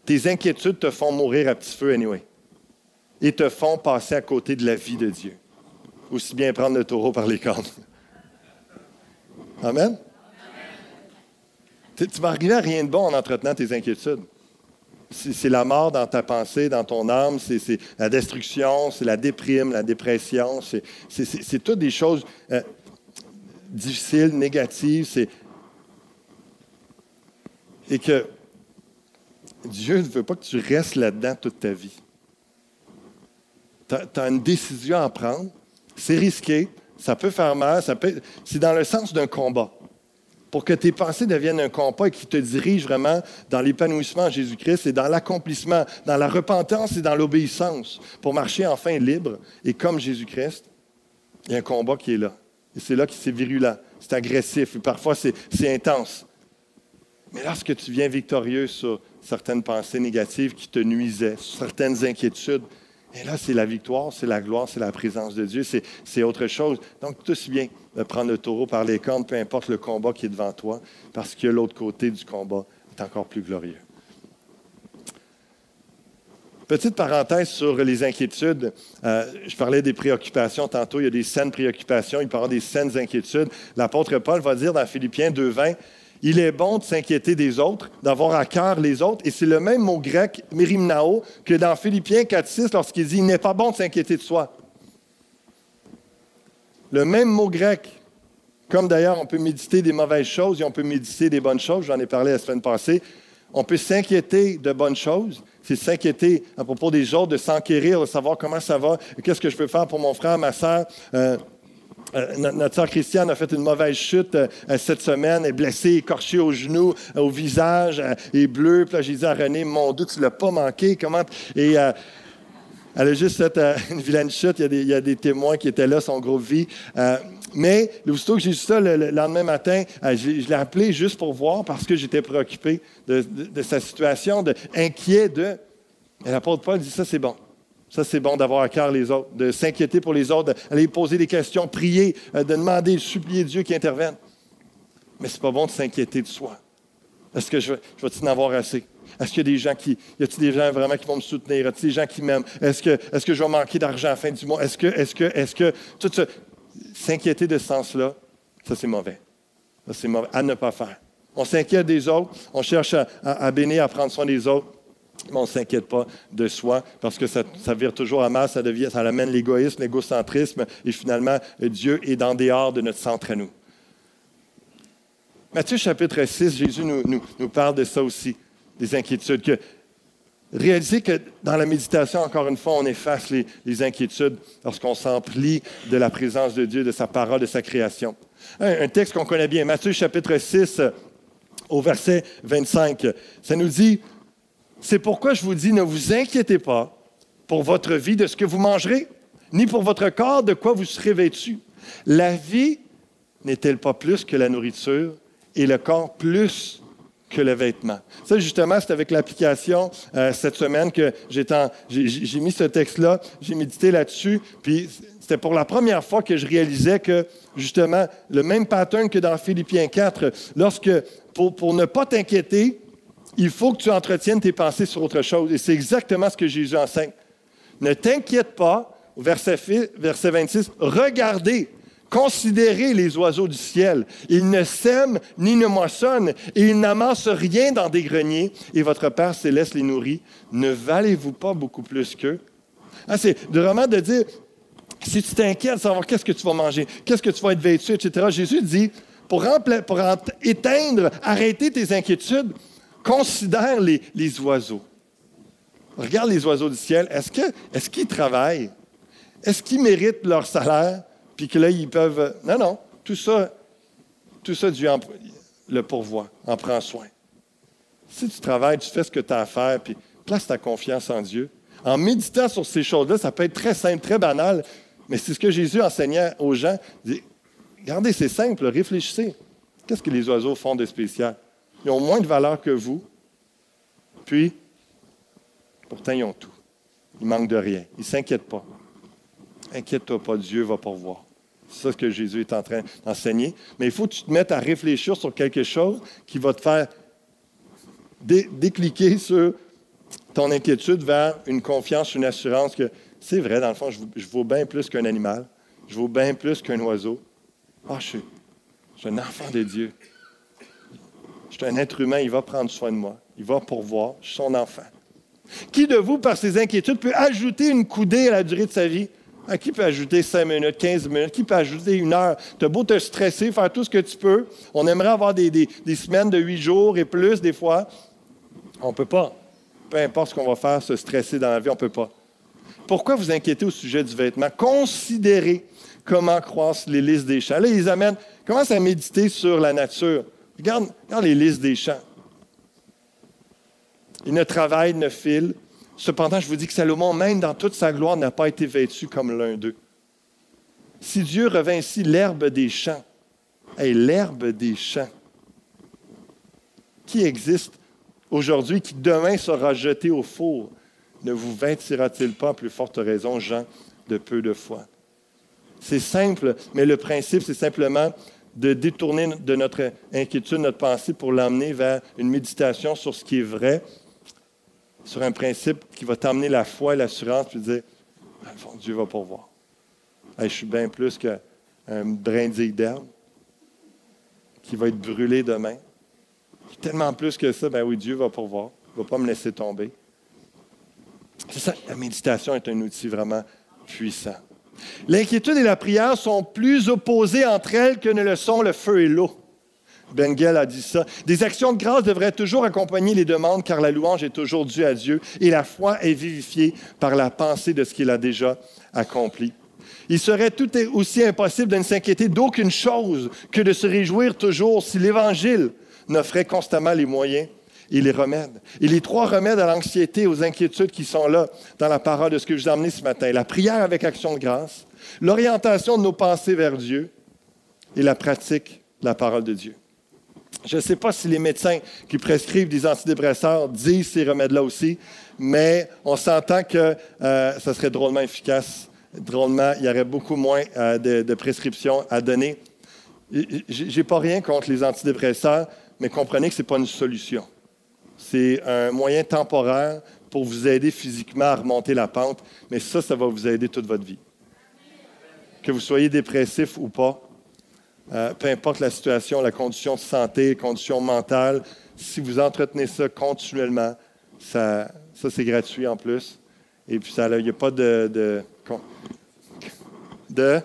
tes inquiétudes te font mourir à petit feu anyway? Et te font passer à côté de la vie de Dieu. Aussi bien prendre le taureau par les cornes. Amen? Tu ne vas arriver à rien de bon en entretenant tes inquiétudes. C'est la mort dans ta pensée, dans ton âme, c'est la destruction, c'est la déprime, la dépression, c'est toutes des choses euh, difficiles, négatives, et que Dieu ne veut pas que tu restes là-dedans toute ta vie. Tu as, une décision à prendre. C'est risqué. Ça peut faire mal. c'est dans le sens d'un combat. Pour que tes pensées deviennent un combat et qui te dirige vraiment dans l'épanouissement en Jésus-Christ et dans l'accomplissement, dans la repentance et dans l'obéissance, pour marcher enfin libre et comme Jésus-Christ, il y a un combat qui est là. Et c'est là que c'est virulent, c'est agressif, et parfois c'est intense. Mais lorsque tu viens victorieux sur certaines pensées négatives qui te nuisaient, sur certaines inquiétudes, et là, c'est la victoire, c'est la gloire, c'est la présence de Dieu, c'est autre chose. Donc, tout aussi bien de prendre le taureau par les cornes, peu importe le combat qui est devant toi, parce que l'autre côté du combat est encore plus glorieux. Petite parenthèse sur les inquiétudes. Euh, je parlais des préoccupations tantôt. Il y a des saines préoccupations, il avoir des saines inquiétudes. L'apôtre Paul va dire dans Philippiens 2.20, il est bon de s'inquiéter des autres, d'avoir à cœur les autres. Et c'est le même mot grec, merimnao, que dans Philippiens 4.6 lorsqu'il dit, il n'est pas bon de s'inquiéter de soi. Le même mot grec. Comme d'ailleurs, on peut méditer des mauvaises choses et on peut méditer des bonnes choses. J'en ai parlé la semaine passée. On peut s'inquiéter de bonnes choses, c'est s'inquiéter à propos des autres, de s'enquérir, de savoir comment ça va, qu'est-ce que je peux faire pour mon frère, ma soeur. Euh, euh, notre sœur Christiane a fait une mauvaise chute euh, cette semaine, est blessée, écorchée au genou, au visage, est bleue. Puis là, j'ai dit à René, mon doute, tu l'as pas manqué. Comment? Et elle a juste fait *laughs* une vilaine chute. Il y, a des, témoins qui étaient là, son groupe vie. Mais aussitôt que j'ai vu ça le, lendemain matin, euh, je, l'ai appelé juste pour voir parce que j'étais préoccupé de, sa situation, de, inquiet de. Et l'apôtre Paul dit ça, c'est bon. Ça, c'est bon d'avoir à cœur les autres, de s'inquiéter pour les autres, d'aller poser des questions, prier, euh, de demander, de supplier Dieu qui intervienne. Mais c'est pas bon de s'inquiéter de soi. Est-ce que je, je vais-tu en avoir assez? Est-ce qu'il y a des gens qui. Y a-t-il des gens vraiment qui vont me soutenir? Y a-t-il des gens qui m'aiment? Est-ce que, est que je vais manquer d'argent à la fin du mois? Est-ce que, est-ce que, est-ce que. Tout ça, s'inquiéter de ce sens-là, ça c'est mauvais. Ça c'est mauvais à ne pas faire. On s'inquiète des autres, on cherche à, bénir, à prendre soin des autres, mais on ne s'inquiète pas de soi parce que ça, vire toujours à mal, ça, devient, ça amène l'égoïsme, l'égocentrisme, et finalement, Dieu est dans dehors de notre centre à nous. Matthieu chapitre 6, Jésus nous, parle de ça aussi, des inquiétudes. Que Réalisez que dans la méditation, encore une fois, on efface les, inquiétudes lorsqu'on s'emplit de la présence de Dieu, de sa parole, de sa création. Un, texte qu'on connaît bien, Matthieu chapitre 6, au verset 25, ça nous dit, c'est pourquoi je vous dis, ne vous inquiétez pas pour votre vie de ce que vous mangerez, ni pour votre corps de quoi vous serez vêtu. La vie n'est-elle pas plus que la nourriture et le corps plus que le vêtement? Ça, justement, c'est avec l'application euh, cette semaine que j'ai mis ce texte-là, j'ai médité là-dessus, puis c'était pour la première fois que je réalisais que, justement, le même pattern que dans Philippiens 4, lorsque, pour, pour ne pas t'inquiéter, il faut que tu entretiennes tes pensées sur autre chose. Et c'est exactement ce que Jésus enseigne. Ne t'inquiète pas, verset, verset 26, regardez Considérez les oiseaux du ciel. Ils ne sèment ni ne moissonnent et ils n'amassent rien dans des greniers et votre Père céleste les nourrit. Ne valez-vous pas beaucoup plus qu'eux? Ah, c'est vraiment de dire, si tu t'inquiètes de savoir qu'est-ce que tu vas manger, qu'est-ce que tu vas être vêtu, etc., Jésus dit, pour, pour éteindre, arrêter tes inquiétudes, considère les, oiseaux. Regarde les oiseaux du ciel. Est-ce qu'ils est travaillent? Est-ce qu'ils méritent leur salaire? puis que là, ils peuvent. Non, non, tout ça, tout ça, Dieu le pourvoit, en prend soin. Si tu travailles, tu fais ce que tu as à faire, puis place ta confiance en Dieu. En méditant sur ces choses-là, ça peut être très simple, très banal, mais c'est ce que Jésus enseignait aux gens. regardez, c'est simple, réfléchissez. Qu'est-ce que les oiseaux font de spécial? Ils ont moins de valeur que vous, puis, pourtant, ils ont tout. Ils manquent de rien. Ils ne s'inquiètent pas. Inquiète-toi pas, Dieu va pourvoir. C'est ça que Jésus est en train d'enseigner. Mais il faut que tu te mettes à réfléchir sur quelque chose qui va te faire décliquer sur ton inquiétude vers une confiance, une assurance que c'est vrai, dans le fond, je, je vaux bien plus qu'un animal, je vaux bien plus qu'un oiseau. Ah, je, je suis un enfant de Dieu. Je suis un être humain, il va prendre soin de moi, il va pourvoir, son enfant. Qui de vous, par ses inquiétudes, peut ajouter une coudée à la durée de sa vie? Ah, qui peut ajouter 5 minutes, 15 minutes? Qui peut ajouter une heure? Tu as beau te stresser, faire tout ce que tu peux. On aimerait avoir des, semaines de 8 jours et plus des fois. On ne peut pas. Peu importe ce qu'on va faire, se stresser dans la vie, on ne peut pas. Pourquoi vous inquiétez au sujet du vêtement? Considérez comment croissent les listes des champs. Là, ils amènent, commence à méditer sur la nature. Regarde, regarde les listes des champs. Ils ne travaillent, ne filent, Cependant, je vous dis que Salomon, même dans toute sa gloire, n'a pas été vêtu comme l'un d'eux. Si Dieu revint ici, l'herbe des champs, et l'herbe des champs, qui existe aujourd'hui, qui demain sera jeté au four, ne vous vêtira-t-il pas plus forte raison, Jean, de peu de foi? C'est simple, mais le principe, c'est simplement de détourner de notre inquiétude, notre pensée, pour l'emmener vers une méditation sur ce qui est vrai, sur un principe qui va t'emmener la foi et l'assurance, puis dire, Dieu va pourvoir. je suis bien plus qu'un brindille d'herbe qui va être brûlé demain. Tellement plus que ça, ben oui, Dieu va pourvoir. Il ne va pas me laisser tomber. C'est ça, la méditation est un outil vraiment puissant. L'inquiétude et la prière sont plus opposées entre elles que ne le sont le feu et l'eau. Bengel a dit ça. Des actions de grâce devraient toujours accompagner les demandes car la louange est toujours due à Dieu et la foi est vivifiée par la pensée de ce qu'il a déjà accompli. Il serait tout aussi impossible de ne s'inquiéter d'aucune chose que de se réjouir toujours si l'Évangile n'offrait constamment les moyens et les remèdes. Et les trois remèdes à l'anxiété, aux inquiétudes qui sont là dans la parole de ce que je vous ai ce matin. La prière avec action de grâce, l'orientation de nos pensées vers Dieu et la pratique de la parole de Dieu. Je ne sais pas si les médecins qui prescrivent des antidépresseurs disent ces remèdes-là aussi, mais on s'entend que euh, ça serait drôlement efficace. Drôlement, il y aurait beaucoup moins euh, de, de, prescriptions à donner. Je n'ai pas rien contre les antidépresseurs, mais comprenez que ce n'est pas une solution. C'est un moyen temporaire pour vous aider physiquement à remonter la pente, mais ça, ça va vous aider toute votre vie. Que vous soyez dépressif ou pas, euh, peu importe la situation, la condition de santé, condition mentale, si vous entretenez ça continuellement, ça, ça c'est gratuit en plus. Et puis, il n'y a pas de, de, de,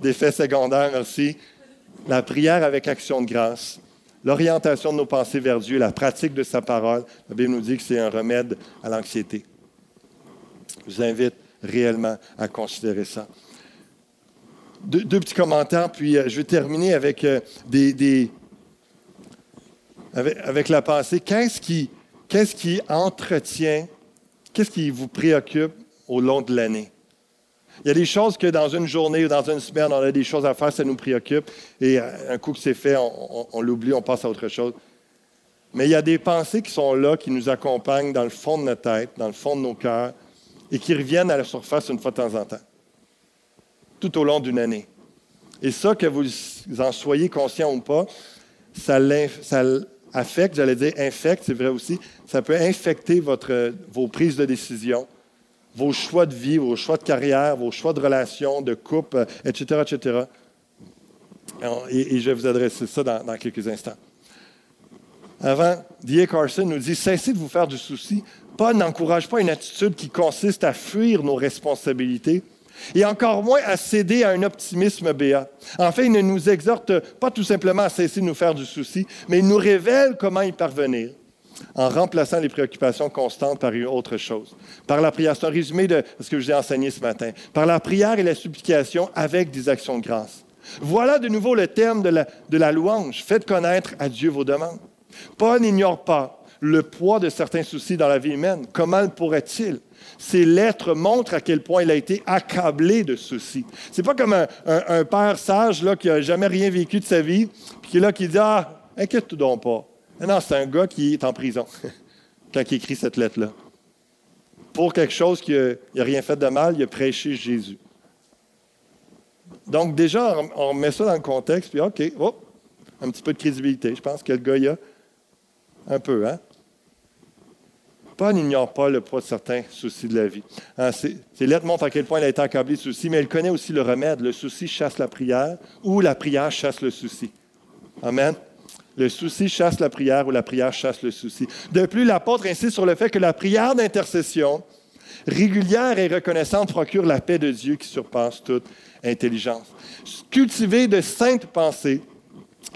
d'effet secondaire, merci. La prière avec action de grâce, l'orientation de nos pensées vers Dieu, la pratique de sa parole, la Bible nous dit que c'est un remède à l'anxiété. Je vous invite réellement à considérer ça. Deux, petits commentaires, puis euh, je vais terminer avec, euh, des, avec, la pensée. Qu'est-ce qui, qu'est-ce qui entretient, qu'est-ce qui vous préoccupe au long de l'année? Il y a des choses que dans une journée ou dans une semaine, on a des choses à faire, ça nous préoccupe. Et euh, un coup que c'est fait, on, l'oublie, on passe à autre chose. Mais il y a des pensées qui sont là, qui nous accompagnent dans le fond de notre tête, dans le fond de nos cœurs, et qui reviennent à la surface une fois de temps en temps, tout au long d'une année. Et ça, que vous en soyez conscient ou pas, ça, ça affecte, j'allais dire infecte, c'est vrai aussi, ça peut infecter votre, vos prises de décision, vos choix de vie, vos choix de carrière, vos choix de relations, de couple, etc., etc. Et, je vais vous adresser ça dans, quelques instants. Avant, D.A. Carson nous dit Cessez de vous faire du souci. Paul n'encourage pas une attitude qui consiste à fuir nos responsabilités et encore moins à céder à un optimisme béat. En fait, il ne nous exhorte pas tout simplement à cesser de nous faire du souci, mais il nous révèle comment y parvenir en remplaçant les préoccupations constantes par une autre chose. Par la prière, c'est un résumé de ce que je vous ai enseigné ce matin. Par la prière et la supplication avec des actions de grâce. Voilà de nouveau le terme de la, louange. Faites connaître à Dieu vos demandes. Paul n'ignore pas le poids de certains soucis dans la vie humaine. Comment le pourrait-il? Ces lettres montrent à quel point il a été accablé de soucis. C'est pas comme un, père sage là, qui n'a jamais rien vécu de sa vie, puis qui est là qui dit Ah, inquiète-toi donc pas. Non, c'est un gars qui est en prison *laughs* quand il écrit cette lettre-là. Pour quelque chose qu'il n'a rien fait de mal, il a prêché Jésus. Donc, déjà, on met ça dans le contexte, puis OK, un petit peu de crédibilité. Je pense que le gars, il a un peu, hein? Paul n'ignore pas le poids de certains soucis de la vie. Hein, ces, lettres montrent à quel point il a été accablé de soucis, mais il connaît aussi le remède. Le souci chasse la prière ou la prière chasse le souci. Amen. Le souci chasse la prière ou la prière chasse le souci. De plus, l'apôtre insiste sur le fait que la prière d'intercession régulière et reconnaissante procure la paix de Dieu qui surpasse toute intelligence. Cultiver de saintes pensées,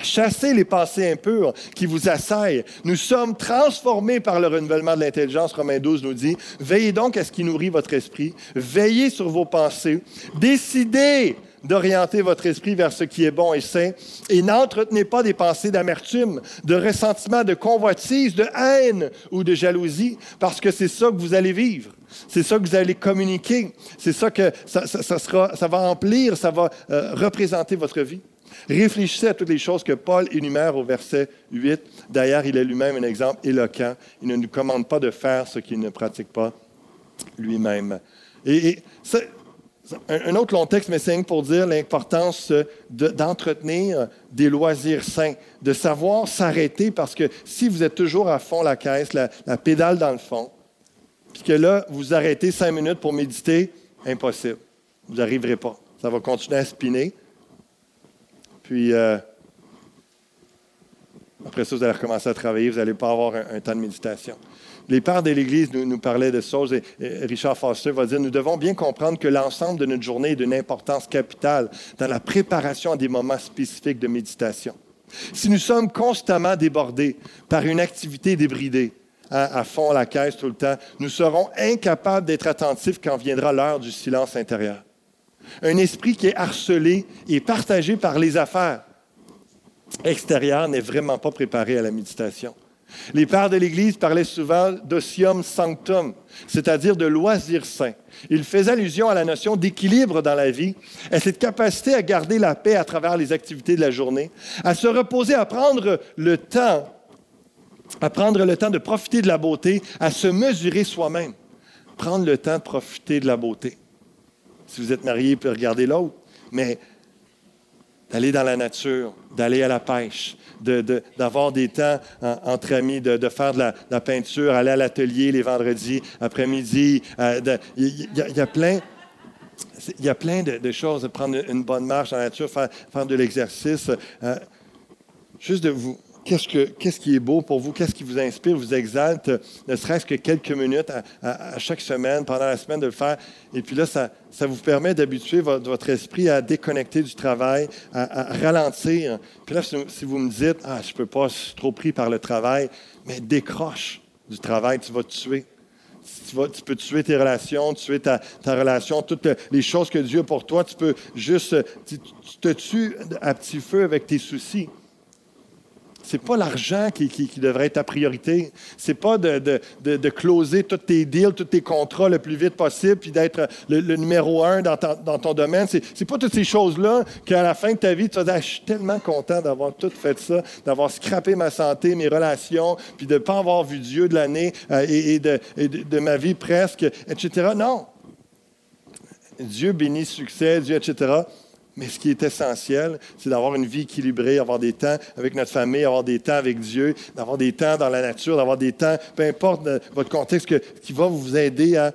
chasser les pensées impures qui vous assaillent. Nous sommes transformés par le renouvellement de l'intelligence. Romains 12 nous dit, veillez donc à ce qui nourrit votre esprit, veillez sur vos pensées, décidez d'orienter votre esprit vers ce qui est bon et sain et n'entretenez pas des pensées d'amertume, de ressentiment, de convoitise, de haine ou de jalousie, parce que c'est ça que vous allez vivre. C'est ça que vous allez communiquer. C'est ça que ça, sera, ça va emplir, ça va euh, représenter votre vie. Réfléchissez à toutes les choses que Paul énumère au verset 8. D'ailleurs, il est lui-même un exemple éloquent. Il ne nous commande pas de faire ce qu'il ne pratique pas lui-même. Et, un, autre long texte m'enseigne pour dire l'importance d'entretenir des loisirs sains, de savoir s'arrêter parce que si vous êtes toujours à fond la caisse, la, pédale dans le fond, puis que là, vous arrêtez cinq minutes pour méditer, impossible. Vous n'arriverez pas. Ça va continuer à spinner. Puis, euh, après ça, vous allez recommencer à travailler, vous n'allez pas avoir un temps de méditation. Les pères de l'Église nous, parlaient de choses et, Richard Foster va dire, nous devons bien comprendre que l'ensemble de notre journée est d'une importance capitale dans la préparation à des moments spécifiques de méditation. Si nous sommes constamment débordés par une activité débridée, hein, à fond la caisse tout le temps, nous serons incapables d'être attentifs quand viendra l'heure du silence intérieur. Un esprit qui est harcelé et partagé par les affaires extérieures n'est vraiment pas préparé à la méditation. Les pères de l'Église parlaient souvent d'osium sanctum, c'est-à-dire de loisirs sains. Ils faisaient allusion à la notion d'équilibre dans la vie, à cette capacité à garder la paix à travers les activités de la journée, à se reposer, à prendre le temps, à prendre le temps de profiter de la beauté, à se mesurer soi-même. Prendre le temps de profiter de la beauté. Si vous êtes marié, vous pouvez regarder l'autre, mais d'aller dans la nature, d'aller à la pêche, d'avoir des temps entre amis, de, faire de la, peinture, aller à l'atelier les vendredis après-midi. Euh, il y, a plein. Y a plein de, choses, de prendre une bonne marche la nature, faire, faire de l'exercice. Euh, juste de vous, Qu'est-ce, qui est beau pour vous? Qu'est-ce qui vous inspire, vous exalte, ne serait-ce que quelques minutes à, chaque semaine, pendant la semaine, de le faire? Et puis là, ça, vous permet d'habituer votre, esprit à déconnecter du travail, à, ralentir. Puis là, si, vous me dites, ah, je peux pas, je suis trop pris par le travail, mais décroche du travail, tu vas te tuer. Tu, peux tuer tes relations, tuer ta, relation, toutes les choses que Dieu a pour toi. Tu peux juste, te tues à petit feu avec tes soucis. Ce n'est pas l'argent qui, devrait être ta priorité. Ce n'est pas de, de, closer tous tes deals, tous tes contrats le plus vite possible, puis d'être le, numéro un dans, ton domaine. Ce n'est pas toutes ces choses-là qu'à la fin de ta vie, tu vas dire ah, Je suis tellement content d'avoir tout fait ça, d'avoir scrappé ma santé, mes relations, puis de ne pas avoir vu Dieu de l'année euh, et, de, de ma vie presque, etc. Non. Dieu bénit succès, Dieu, etc. Mais ce qui est essentiel, c'est d'avoir une vie équilibrée, avoir des temps avec notre famille, avoir des temps avec Dieu, d'avoir des temps dans la nature, d'avoir des temps, peu importe votre contexte, qui va vous aider à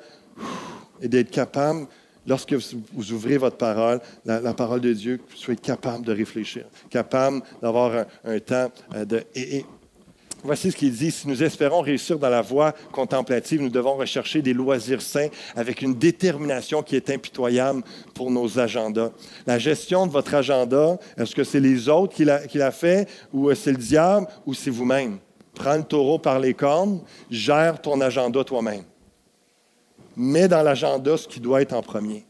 et d'être capable, lorsque vous ouvrez votre parole, la, parole de Dieu, que vous soyez capable de réfléchir, capable d'avoir un, temps euh, de... Voici ce qu'il dit. Si nous espérons réussir dans la voie contemplative, nous devons rechercher des loisirs sains avec une détermination qui est impitoyable pour nos agendas. La gestion de votre agenda, est-ce que c'est les autres qui l'a fait ou c'est le diable ou c'est vous-même? Prends le taureau par les cornes, gère ton agenda toi-même. Mets dans l'agenda ce qui doit être en premier.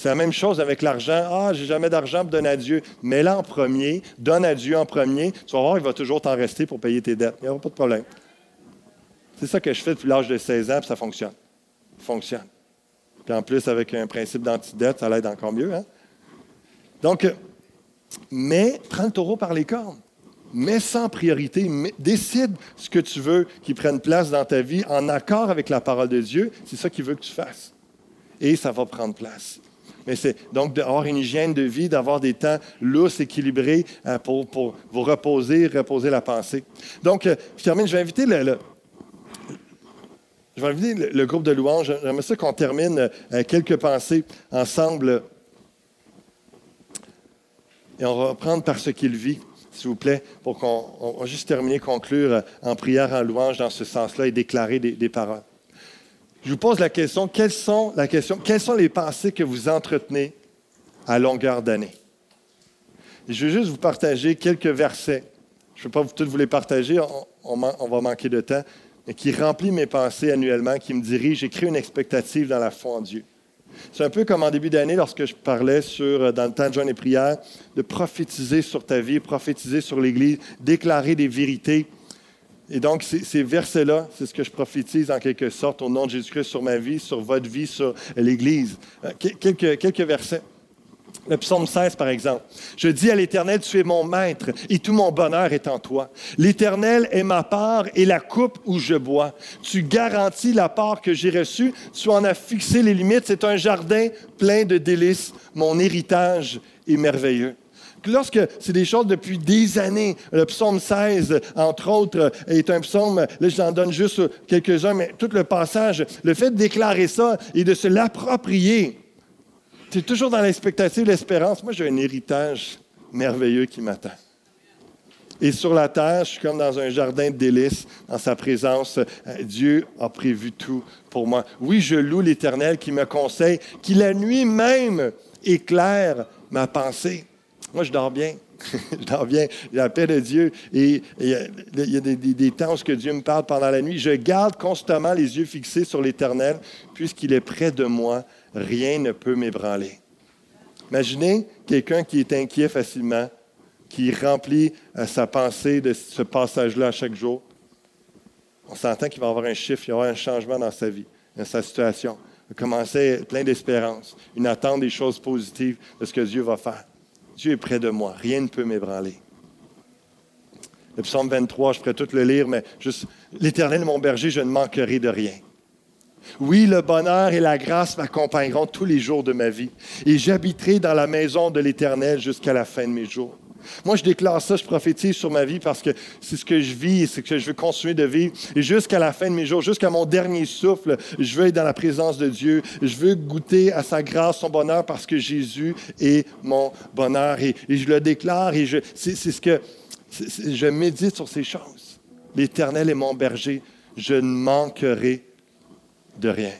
C'est la même chose avec l'argent. Ah, j'ai jamais d'argent pour donner à Dieu. Mets-le en premier, donne à Dieu en premier. Tu vas voir, il va toujours t'en rester pour payer tes dettes. Il n'y aura pas de problème. C'est ça que je fais depuis l'âge de 16 ans, puis ça fonctionne. Ça fonctionne. Puis en plus, avec un principe d'antidette, ça l'aide encore mieux. Hein? Donc, mais prends le taureau par les cornes. Mets sans priorité. décide ce que tu veux qui prenne place dans ta vie en accord avec la parole de Dieu. C'est ça qu'il veut que tu fasses. Et ça va prendre place. Mais c'est donc d'avoir une hygiène de vie, d'avoir des temps lousses, équilibrés euh, pour, vous reposer, reposer la pensée. Donc, euh, je termine, je vais inviter le, groupe de louanges. J'aimerais ça qu'on termine euh, quelques pensées ensemble. Et on va reprendre par ce qu'il vit, s'il vous plaît, pour qu'on va juste terminer, conclure en prière, en louange dans ce sens-là et déclarer des paroles. Je vous pose la question, quelles sont, les pensées que vous entretenez à longueur d'année? Je vais juste vous partager quelques versets. Je ne vais pas tous vous les partager, on, va manquer de temps, mais qui remplit mes pensées annuellement, qui me dirige et crée une expectative dans la foi en Dieu. C'est un peu comme en début d'année, lorsque je parlais euh, dans le temps de jeûne et prière, de prophétiser sur ta vie, prophétiser sur l'Église, déclarer des vérités Et donc, ces, versets-là, c'est ce que je prophétise en quelque sorte au nom de Jésus-Christ sur ma vie, sur votre vie, sur l'Église. Euh, quelques, quelques versets. Le psaume 16, par exemple. Je dis à l'Éternel, tu es mon maître et tout mon bonheur est en toi. L'Éternel est ma part et la coupe où je bois. Tu garantis la part que j'ai reçue. Tu en as fixé les limites. C'est un jardin plein de délices. Mon héritage est merveilleux lorsque c'est des choses depuis des années, le psaume 16, entre autres, est un psaume, là j'en donne juste quelques-uns, mais tout le passage, le fait de déclarer ça et de se l'approprier, c'est toujours dans l'expectative, l'espérance. Moi, j'ai un héritage merveilleux qui m'attend. Et sur la terre, je suis comme dans un jardin de délices, dans sa présence. Euh, Dieu a prévu tout pour moi. Oui, je loue l'Éternel qui me conseille, qui la nuit même éclaire ma pensée. Moi, je dors bien. *laughs* je dors bien. J'ai la paix de Dieu. Et il y a, des, temps où Dieu me parle pendant la nuit. Je garde constamment les yeux fixés sur l'Éternel, puisqu'il est près de moi. Rien ne peut m'ébranler. Imaginez quelqu'un qui est inquiet facilement, qui remplit euh, sa pensée de ce passage-là chaque jour. On s'entend qu'il va avoir un chiffre, il va avoir un changement dans sa vie, dans sa situation. Il va commencer plein d'espérance, une attente des choses positives de ce que Dieu va faire. Dieu est près de moi. Rien ne peut m'ébranler. Le psaume 23, je pourrais tout le lire, mais juste, l'Éternel mon berger, je ne manquerai de rien. Oui, le bonheur et la grâce m'accompagneront tous les jours de ma vie, et j'habiterai dans la maison de l'Éternel jusqu'à la fin de mes jours. Moi, je déclare ça, je prophétise sur ma vie parce que c'est ce que je vis c'est ce que je veux continuer de vivre. Et jusqu'à la fin de mes jours, jusqu'à mon dernier souffle, je veux être dans la présence de Dieu. Je veux goûter à sa grâce, son bonheur parce que Jésus est mon bonheur. Et, je le déclare et c'est, ce que je médite sur ces choses. L'Éternel est mon berger. Je ne manquerai de rien.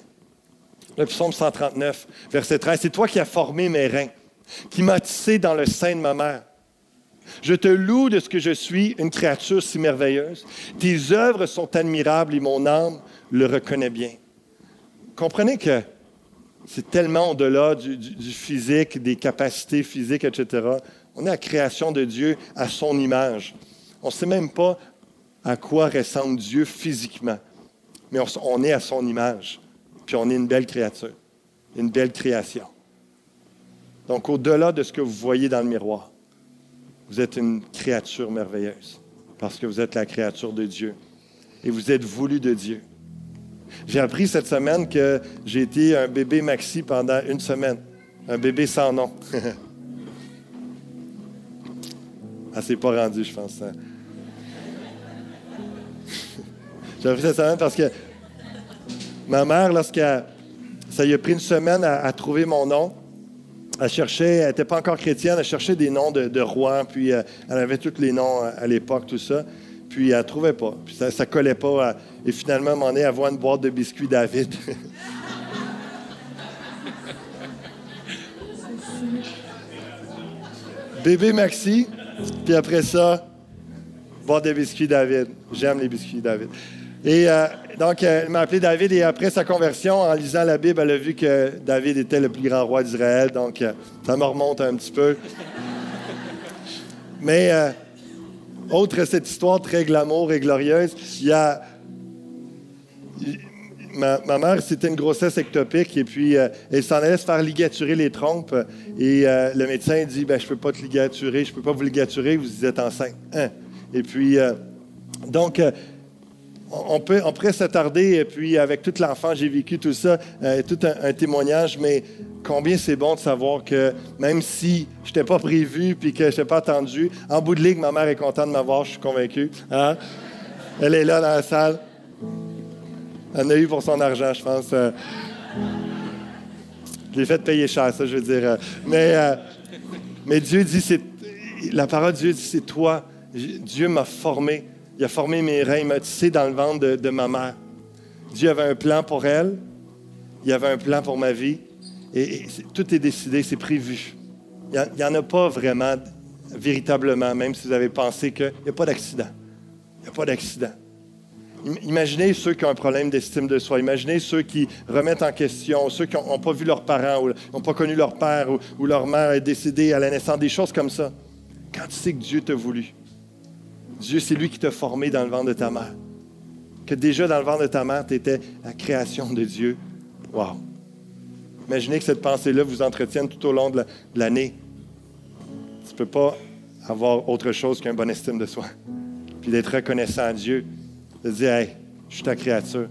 Le psaume 139, verset 13, c'est toi qui as formé mes reins, qui m'as tissé dans le sein de ma mère. Je te loue de ce que je suis, une créature si merveilleuse. Tes œuvres sont admirables et mon âme le reconnaît bien. Comprenez que c'est tellement au-delà du, physique, des capacités physiques, etc. On est la création de Dieu à son image. On ne sait même pas à quoi ressemble Dieu physiquement, mais on est à son image. Puis on est une belle créature, une belle création. Donc au-delà de ce que vous voyez dans le miroir, vous êtes une créature merveilleuse parce que vous êtes la créature de Dieu et vous êtes voulu de Dieu. J'ai appris cette semaine que j'ai été un bébé maxi pendant une semaine, un bébé sans nom. *laughs* ah, c'est pas rendu, je pense. Hein. *laughs* j'ai appris cette semaine parce que ma mère, lorsqu'elle ça lui a pris une semaine à trouver mon nom, elle cherchait, elle n'était pas encore chrétienne, elle cherchait des noms de, rois, puis euh, elle avait tous les noms à, l'époque, tout ça. Puis elle ne trouvait pas. Puis ça ne collait pas. et finalement, elle m'en est à voir une boîte de biscuits David. *laughs* Bébé Maxi, puis après ça, boîte de biscuits David. J'aime les biscuits David. Et euh, donc, elle m'a appelé David et après sa conversion, en lisant la Bible, elle a vu que David était le plus grand roi d'Israël. Donc, euh, ça me remonte un petit peu. Mais, euh, autre cette histoire très glamour et glorieuse, il y a. Ma, mère, c'était une grossesse ectopique et puis elle s'en allait se faire ligaturer les trompes. Et le médecin dit ben, Je peux pas te ligaturer, je ne peux pas vous ligaturer, vous êtes enceinte. Hein? Et puis, donc, on, peut, on pourrait s'attarder, et puis avec toute l'enfant, j'ai vécu tout ça, euh, tout un, témoignage, mais combien c'est bon de savoir que même si je n'étais pas prévu puis que je n'étais pas attendu, en bout de ligue, ma mère est contente de m'avoir, je suis convaincu. Hein? Elle est là dans la salle. Elle en a eu pour son argent, je pense. Euh. je l'ai fait payer cher, ça, je veux dire. Euh. Mais, mais Dieu dit, c'est, la parole de Dieu dit, c'est toi. Dieu m'a formé il a formé mes reins, il m'a tissé dans le ventre de, ma mère. Dieu avait un plan pour elle, il avait un plan pour ma vie, et, tout est décidé, c'est prévu. Il n'y en, a pas vraiment, véritablement, même si vous avez pensé qu'il n'y a pas d'accident. Il n'y a pas d'accident. Imaginez ceux qui ont un problème d'estime de soi. Imaginez ceux qui remettent en question, ceux qui n'ont pas vu leurs parents ou n'ont pas connu leur père ou, ou, leur mère est décédée à la naissance, des choses comme ça. Quand tu sais que Dieu t'a voulu, Dieu, c'est lui qui t'a formé dans le ventre de ta mère. Que déjà dans le ventre de ta mère, tu étais la création de Dieu. Wow! Imaginez que cette pensée-là vous entretienne tout au long de l'année. Tu ne peux pas avoir autre chose qu'un bon estime de soi. Puis d'être reconnaissant à Dieu, de dire, hey, je suis ta créature.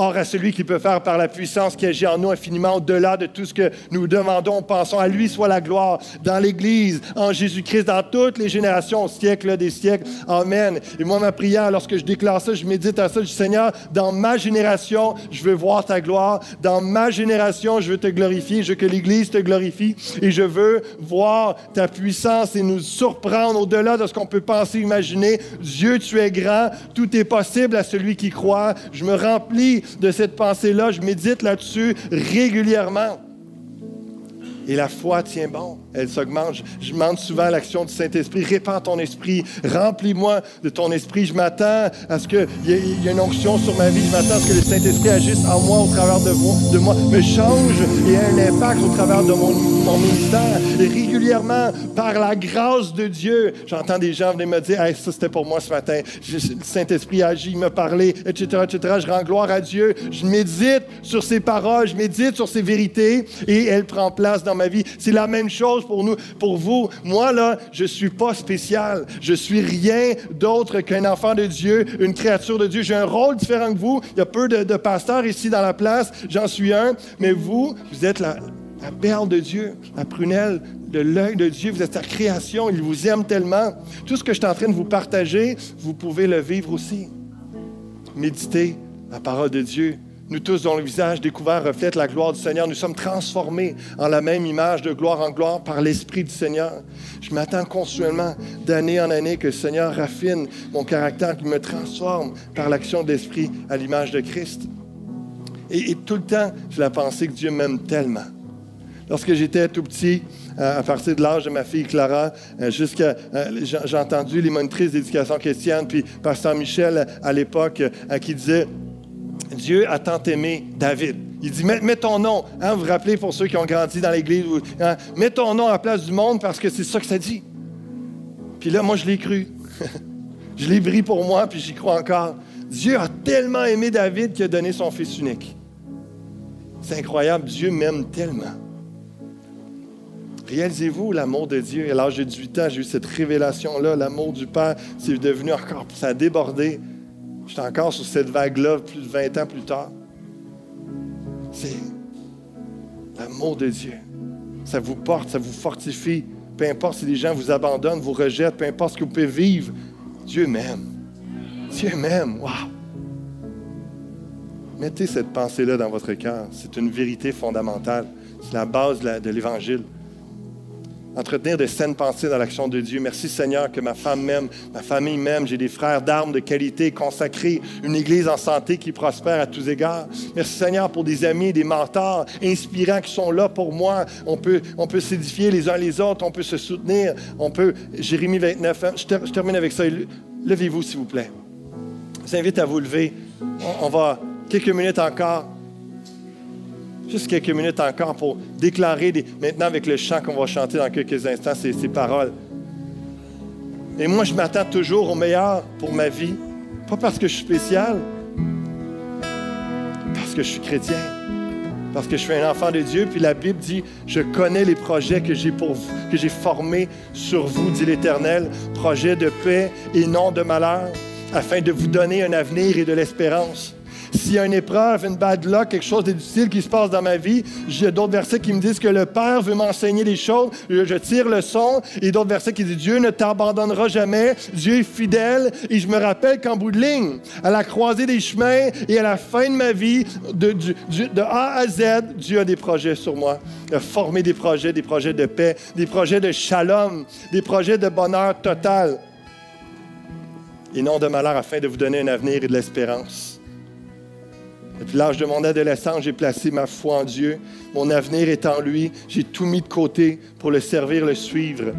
Or, à celui qui peut faire par la puissance qui agit en nous infiniment au-delà de tout ce que nous demandons, pensons, à lui soit la gloire dans l'Église, en Jésus-Christ, dans toutes les générations, au siècle des siècles. Amen. Et moi, ma prière, lorsque je déclare ça, je médite à ça, je dis, Seigneur, dans ma génération, je veux voir ta gloire. Dans ma génération, je veux te glorifier, je veux que l'Église te glorifie et je veux voir ta puissance et nous surprendre au-delà de ce qu'on peut penser, imaginer. Dieu, tu es grand, tout est possible à celui qui croit. Je me remplis de cette pensée-là, je médite là-dessus régulièrement. Et la foi tient bon elle s'augmente. Je, demande souvent l'action du Saint-Esprit. Répands ton esprit, remplis-moi de ton esprit. Je m'attends à ce qu'il y, ait une onction sur ma vie. Je m'attends à ce que le Saint-Esprit agisse en moi, au travers de, de moi, me change et ait un impact au travers de mon, ministère. Et régulièrement, par la grâce de Dieu, j'entends des gens venir me dire hey, ça c'était pour moi ce matin. le Saint-Esprit agit, il me parlait, etc., etc. Je rends gloire à Dieu. Je médite sur ses paroles, je médite sur ses vérités et elle prend place dans ma vie. C'est la même chose pour nous, pour vous. Moi, là, je ne suis pas spécial. Je suis rien d'autre qu'un enfant de Dieu, une créature de Dieu. J'ai un rôle différent que vous. Il y a peu de, pasteurs ici dans la place. J'en suis un. Mais vous, vous êtes la, la perle de Dieu, la prunelle de l'œil de Dieu. Vous êtes sa création. Il vous aime tellement. Tout ce que je suis en train de vous partager, vous pouvez le vivre aussi. Méditez la parole de Dieu. Nous tous, dont le visage découvert reflète la gloire du Seigneur, nous sommes transformés en la même image de gloire en gloire par l'Esprit du Seigneur. Je m'attends continuellement, d'année en année, que le Seigneur raffine mon caractère, qu'il me transforme par l'action de l'Esprit à l'image de Christ. Et, tout le temps, j'ai la pensée que Dieu m'aime tellement. Lorsque j'étais tout petit, euh, à partir de l'âge de ma fille Clara, euh, jusqu'à euh, j'ai entendu les monitrices d'éducation chrétienne, puis Pasteur Michel à l'époque, qui disait Dieu a tant aimé David. Il dit, mets, ton nom. Hein, vous vous rappelez pour ceux qui ont grandi dans l'Église, hein, mets ton nom à la place du monde parce que c'est ça que ça dit. Puis là, moi, je l'ai cru. *laughs* je l'ai pris pour moi, puis j'y crois encore. Dieu a tellement aimé David qu'il a donné son fils unique. C'est incroyable, Dieu m'aime tellement. Réalisez-vous l'amour de Dieu. À l'âge de 18 ans, j'ai eu cette révélation-là, l'amour du Père, c'est devenu encore, ça a débordé. Je suis encore sur cette vague-là plus de 20 ans plus tard. C'est l'amour de Dieu. Ça vous porte, ça vous fortifie. Peu importe si les gens vous abandonnent, vous rejettent, peu importe ce que vous pouvez vivre, Dieu m'aime. Dieu m'aime. Wow! Mettez cette pensée-là dans votre cœur. C'est une vérité fondamentale. C'est la base de l'Évangile entretenir de saines pensées dans l'action de Dieu. Merci Seigneur que ma femme m'aime, ma famille m'aime, j'ai des frères d'armes de qualité consacrés, une église en santé qui prospère à tous égards. Merci Seigneur pour des amis, des mentors inspirants qui sont là pour moi. On peut, on peut s'édifier les uns les autres, on peut se soutenir, on peut... Jérémie 29, je, termine avec ça. Levez-vous s'il vous plaît. Je vous invite à vous lever. on va quelques minutes encore Juste quelques minutes encore pour déclarer, maintenant avec le chant qu'on va chanter dans quelques instants, ces, ces paroles. Et moi, je m'attends toujours au meilleur pour ma vie. Pas parce que je suis spécial, parce que je suis chrétien, parce que je suis un enfant de Dieu. Puis la Bible dit, je connais les projets que j'ai pour vous, que j'ai formés sur vous, dit l'Éternel, projets de paix et non de malheur, afin de vous donner un avenir et de l'espérance. S'il y a une épreuve, une bad luck, quelque chose de difficile qui se passe dans ma vie, j'ai d'autres versets qui me disent que le Père veut m'enseigner des choses. Je tire le son. Et d'autres versets qui disent Dieu ne t'abandonnera jamais. Dieu est fidèle. Et je me rappelle qu'en bout de ligne, à la croisée des chemins et à la fin de ma vie, de, A à Z, Dieu a des projets sur moi. A formé des projets, des projets de paix, des projets de shalom, des projets de bonheur total. Et non de malheur afin de vous donner un avenir et de l'espérance. Depuis l'âge de mon adolescence, j'ai placé ma foi en Dieu. Mon avenir est en lui. J'ai tout mis de côté pour le servir, le suivre.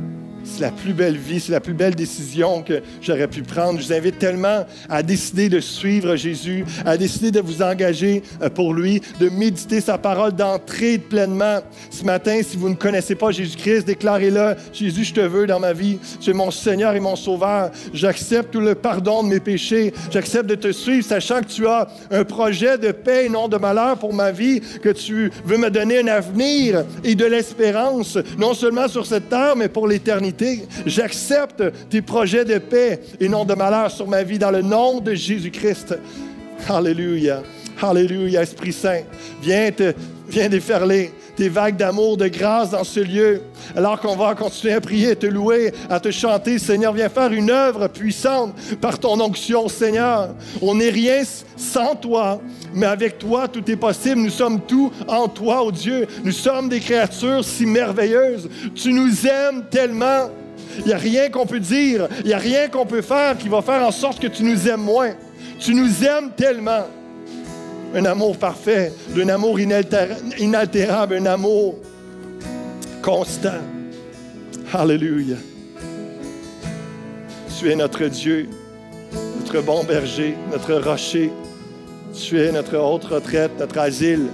C'est la plus belle vie, c'est la plus belle décision que j'aurais pu prendre. Je vous invite tellement à décider de suivre Jésus, à décider de vous engager euh, pour lui, de méditer sa parole, d'entrer pleinement. Ce matin, si vous ne connaissez pas Jésus-Christ, déclarez-le. Jésus, je te veux dans ma vie. Tu es mon Seigneur et mon Sauveur. J'accepte tout le pardon de mes péchés. J'accepte de te suivre, sachant que tu as un projet de paix et non de malheur pour ma vie, que tu veux me donner un avenir et de l'espérance, non seulement sur cette terre, mais pour l'éternité. J'accepte tes projets de paix et non de malheur sur ma vie dans le nom de Jésus-Christ. Alléluia. Alléluia, Esprit Saint. Viens, te, viens déferler des vagues d'amour, de grâce dans ce lieu. Alors qu'on va continuer à prier, à te louer, à te chanter, Seigneur, viens faire une œuvre puissante par ton onction, Seigneur. On n'est rien sans toi, mais avec toi, tout est possible. Nous sommes tout en toi, oh Dieu. Nous sommes des créatures si merveilleuses. Tu nous aimes tellement. Il n'y a rien qu'on peut dire, il n'y a rien qu'on peut faire qui va faire en sorte que tu nous aimes moins. Tu nous aimes tellement un amour parfait, un amour inaltérable, un amour constant. Alléluia. Tu es notre Dieu, notre bon berger, notre rocher. Tu es notre haute retraite, notre asile.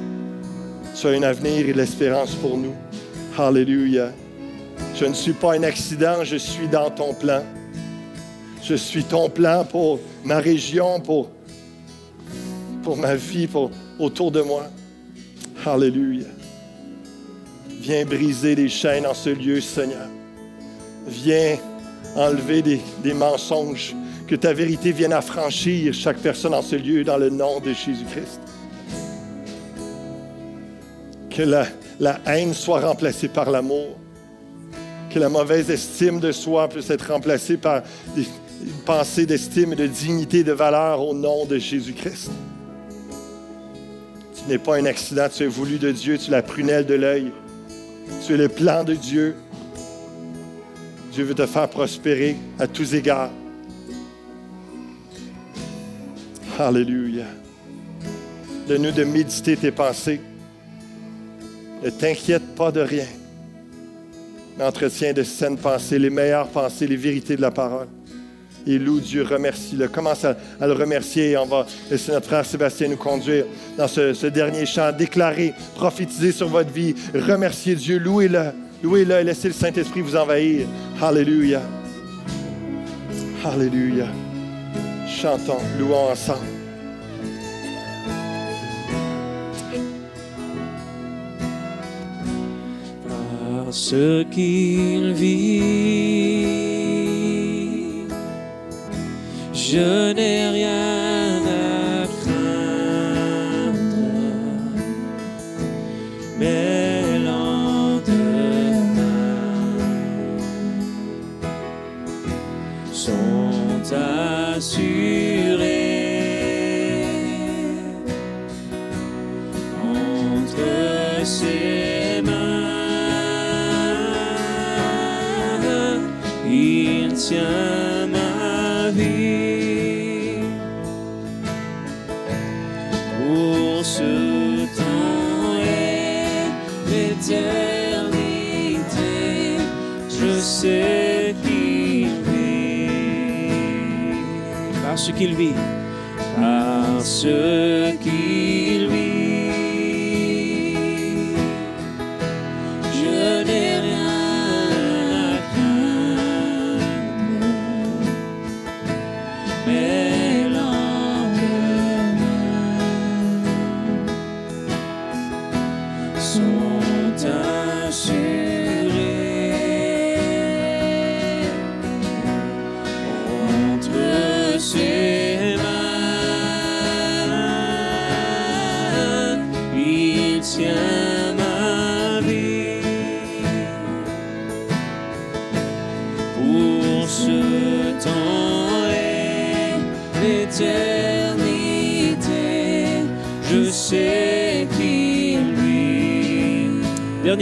Tu as un avenir et l'espérance pour nous. Alléluia. Je ne suis pas un accident, je suis dans ton plan. Je suis ton plan pour ma région, pour pour ma vie, pour autour de moi. Alléluia. Viens briser les chaînes en ce lieu, Seigneur. Viens enlever des, mensonges. Que ta vérité vienne affranchir chaque personne en ce lieu dans le nom de Jésus-Christ. Que la, haine soit remplacée par l'amour. Que la mauvaise estime de soi puisse être remplacée par des pensées d'estime et de dignité, de valeur au nom de Jésus-Christ. Tu n'es pas un accident, tu es voulu de Dieu, tu es la prunelle de l'œil. Tu es le plan de Dieu. Dieu veut te faire prospérer à tous égards. Alléluia. Donne-nous de méditer tes pensées. Ne t'inquiète pas de rien. Mais entretiens de saines pensées, les meilleures pensées, les vérités de la parole et loue Dieu, remercie-le. Commence à, le remercier on va laisser notre frère Sébastien nous conduire dans ce, dernier chant. Déclarer, prophétiser sur votre vie, remercier Dieu, louez-le, louez-le et laissez le Saint-Esprit vous envahir. Alléluia. Alléluia. Chantons, louons ensemble. ce qu'il vit je n'ai rien à craindre. Mais lendemain sont assurés entre ses mains. Parce qu'il vit, parce qu'il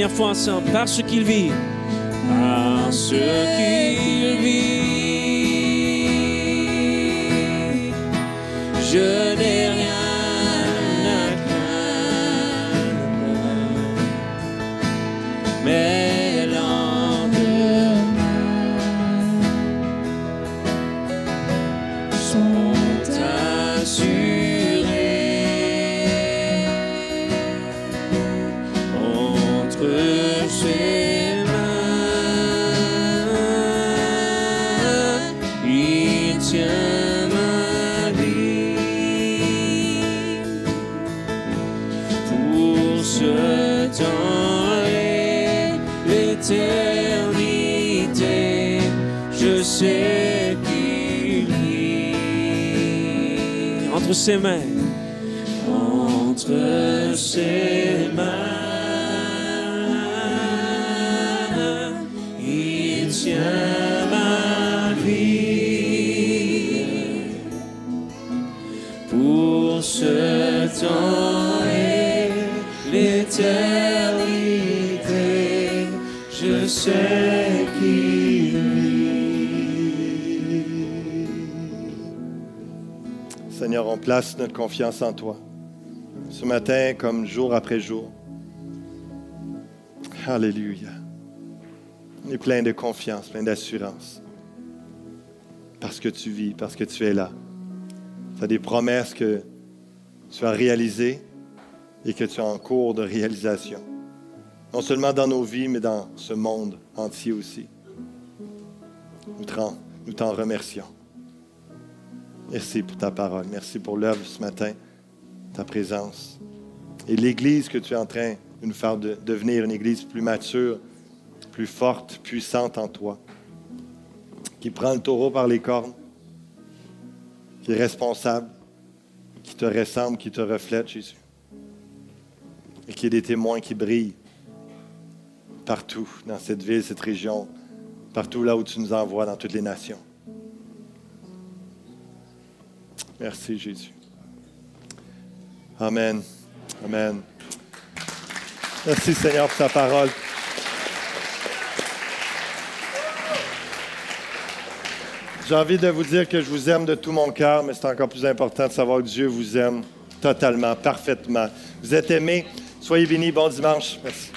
Fois ensemble, parce qu'il vit, parce qu'il je sais qu'il vit entre ses mains, entre ses mains, il tient ma vie. Pour ce temps et l'éternité, je sais place notre confiance en toi. Ce matin, comme jour après jour. Alléluia. On est plein de confiance, plein d'assurance. Parce que tu vis, parce que tu es là. Tu as des promesses que tu as réalisées et que tu es en cours de réalisation. Non seulement dans nos vies, mais dans ce monde entier aussi. Nous t'en, nous t'en remercions. Merci pour ta parole. Merci pour l'œuvre ce matin, ta présence. Et l'Église que tu es en train de nous faire de- devenir une Église plus mature, plus forte, puissante en toi, qui prend le taureau par les cornes, qui est responsable, qui te ressemble, qui te reflète, Jésus. Et qui est des témoins qui brillent partout dans cette ville, cette région, partout là où tu nous envoies, dans toutes les nations. Merci Jésus. Amen. Amen. Merci Seigneur pour ta parole. J'ai envie de vous dire que je vous aime de tout mon cœur, mais c'est encore plus important de savoir que Dieu vous aime totalement, parfaitement. Vous êtes aimés. Soyez bénis. Bon dimanche. Merci.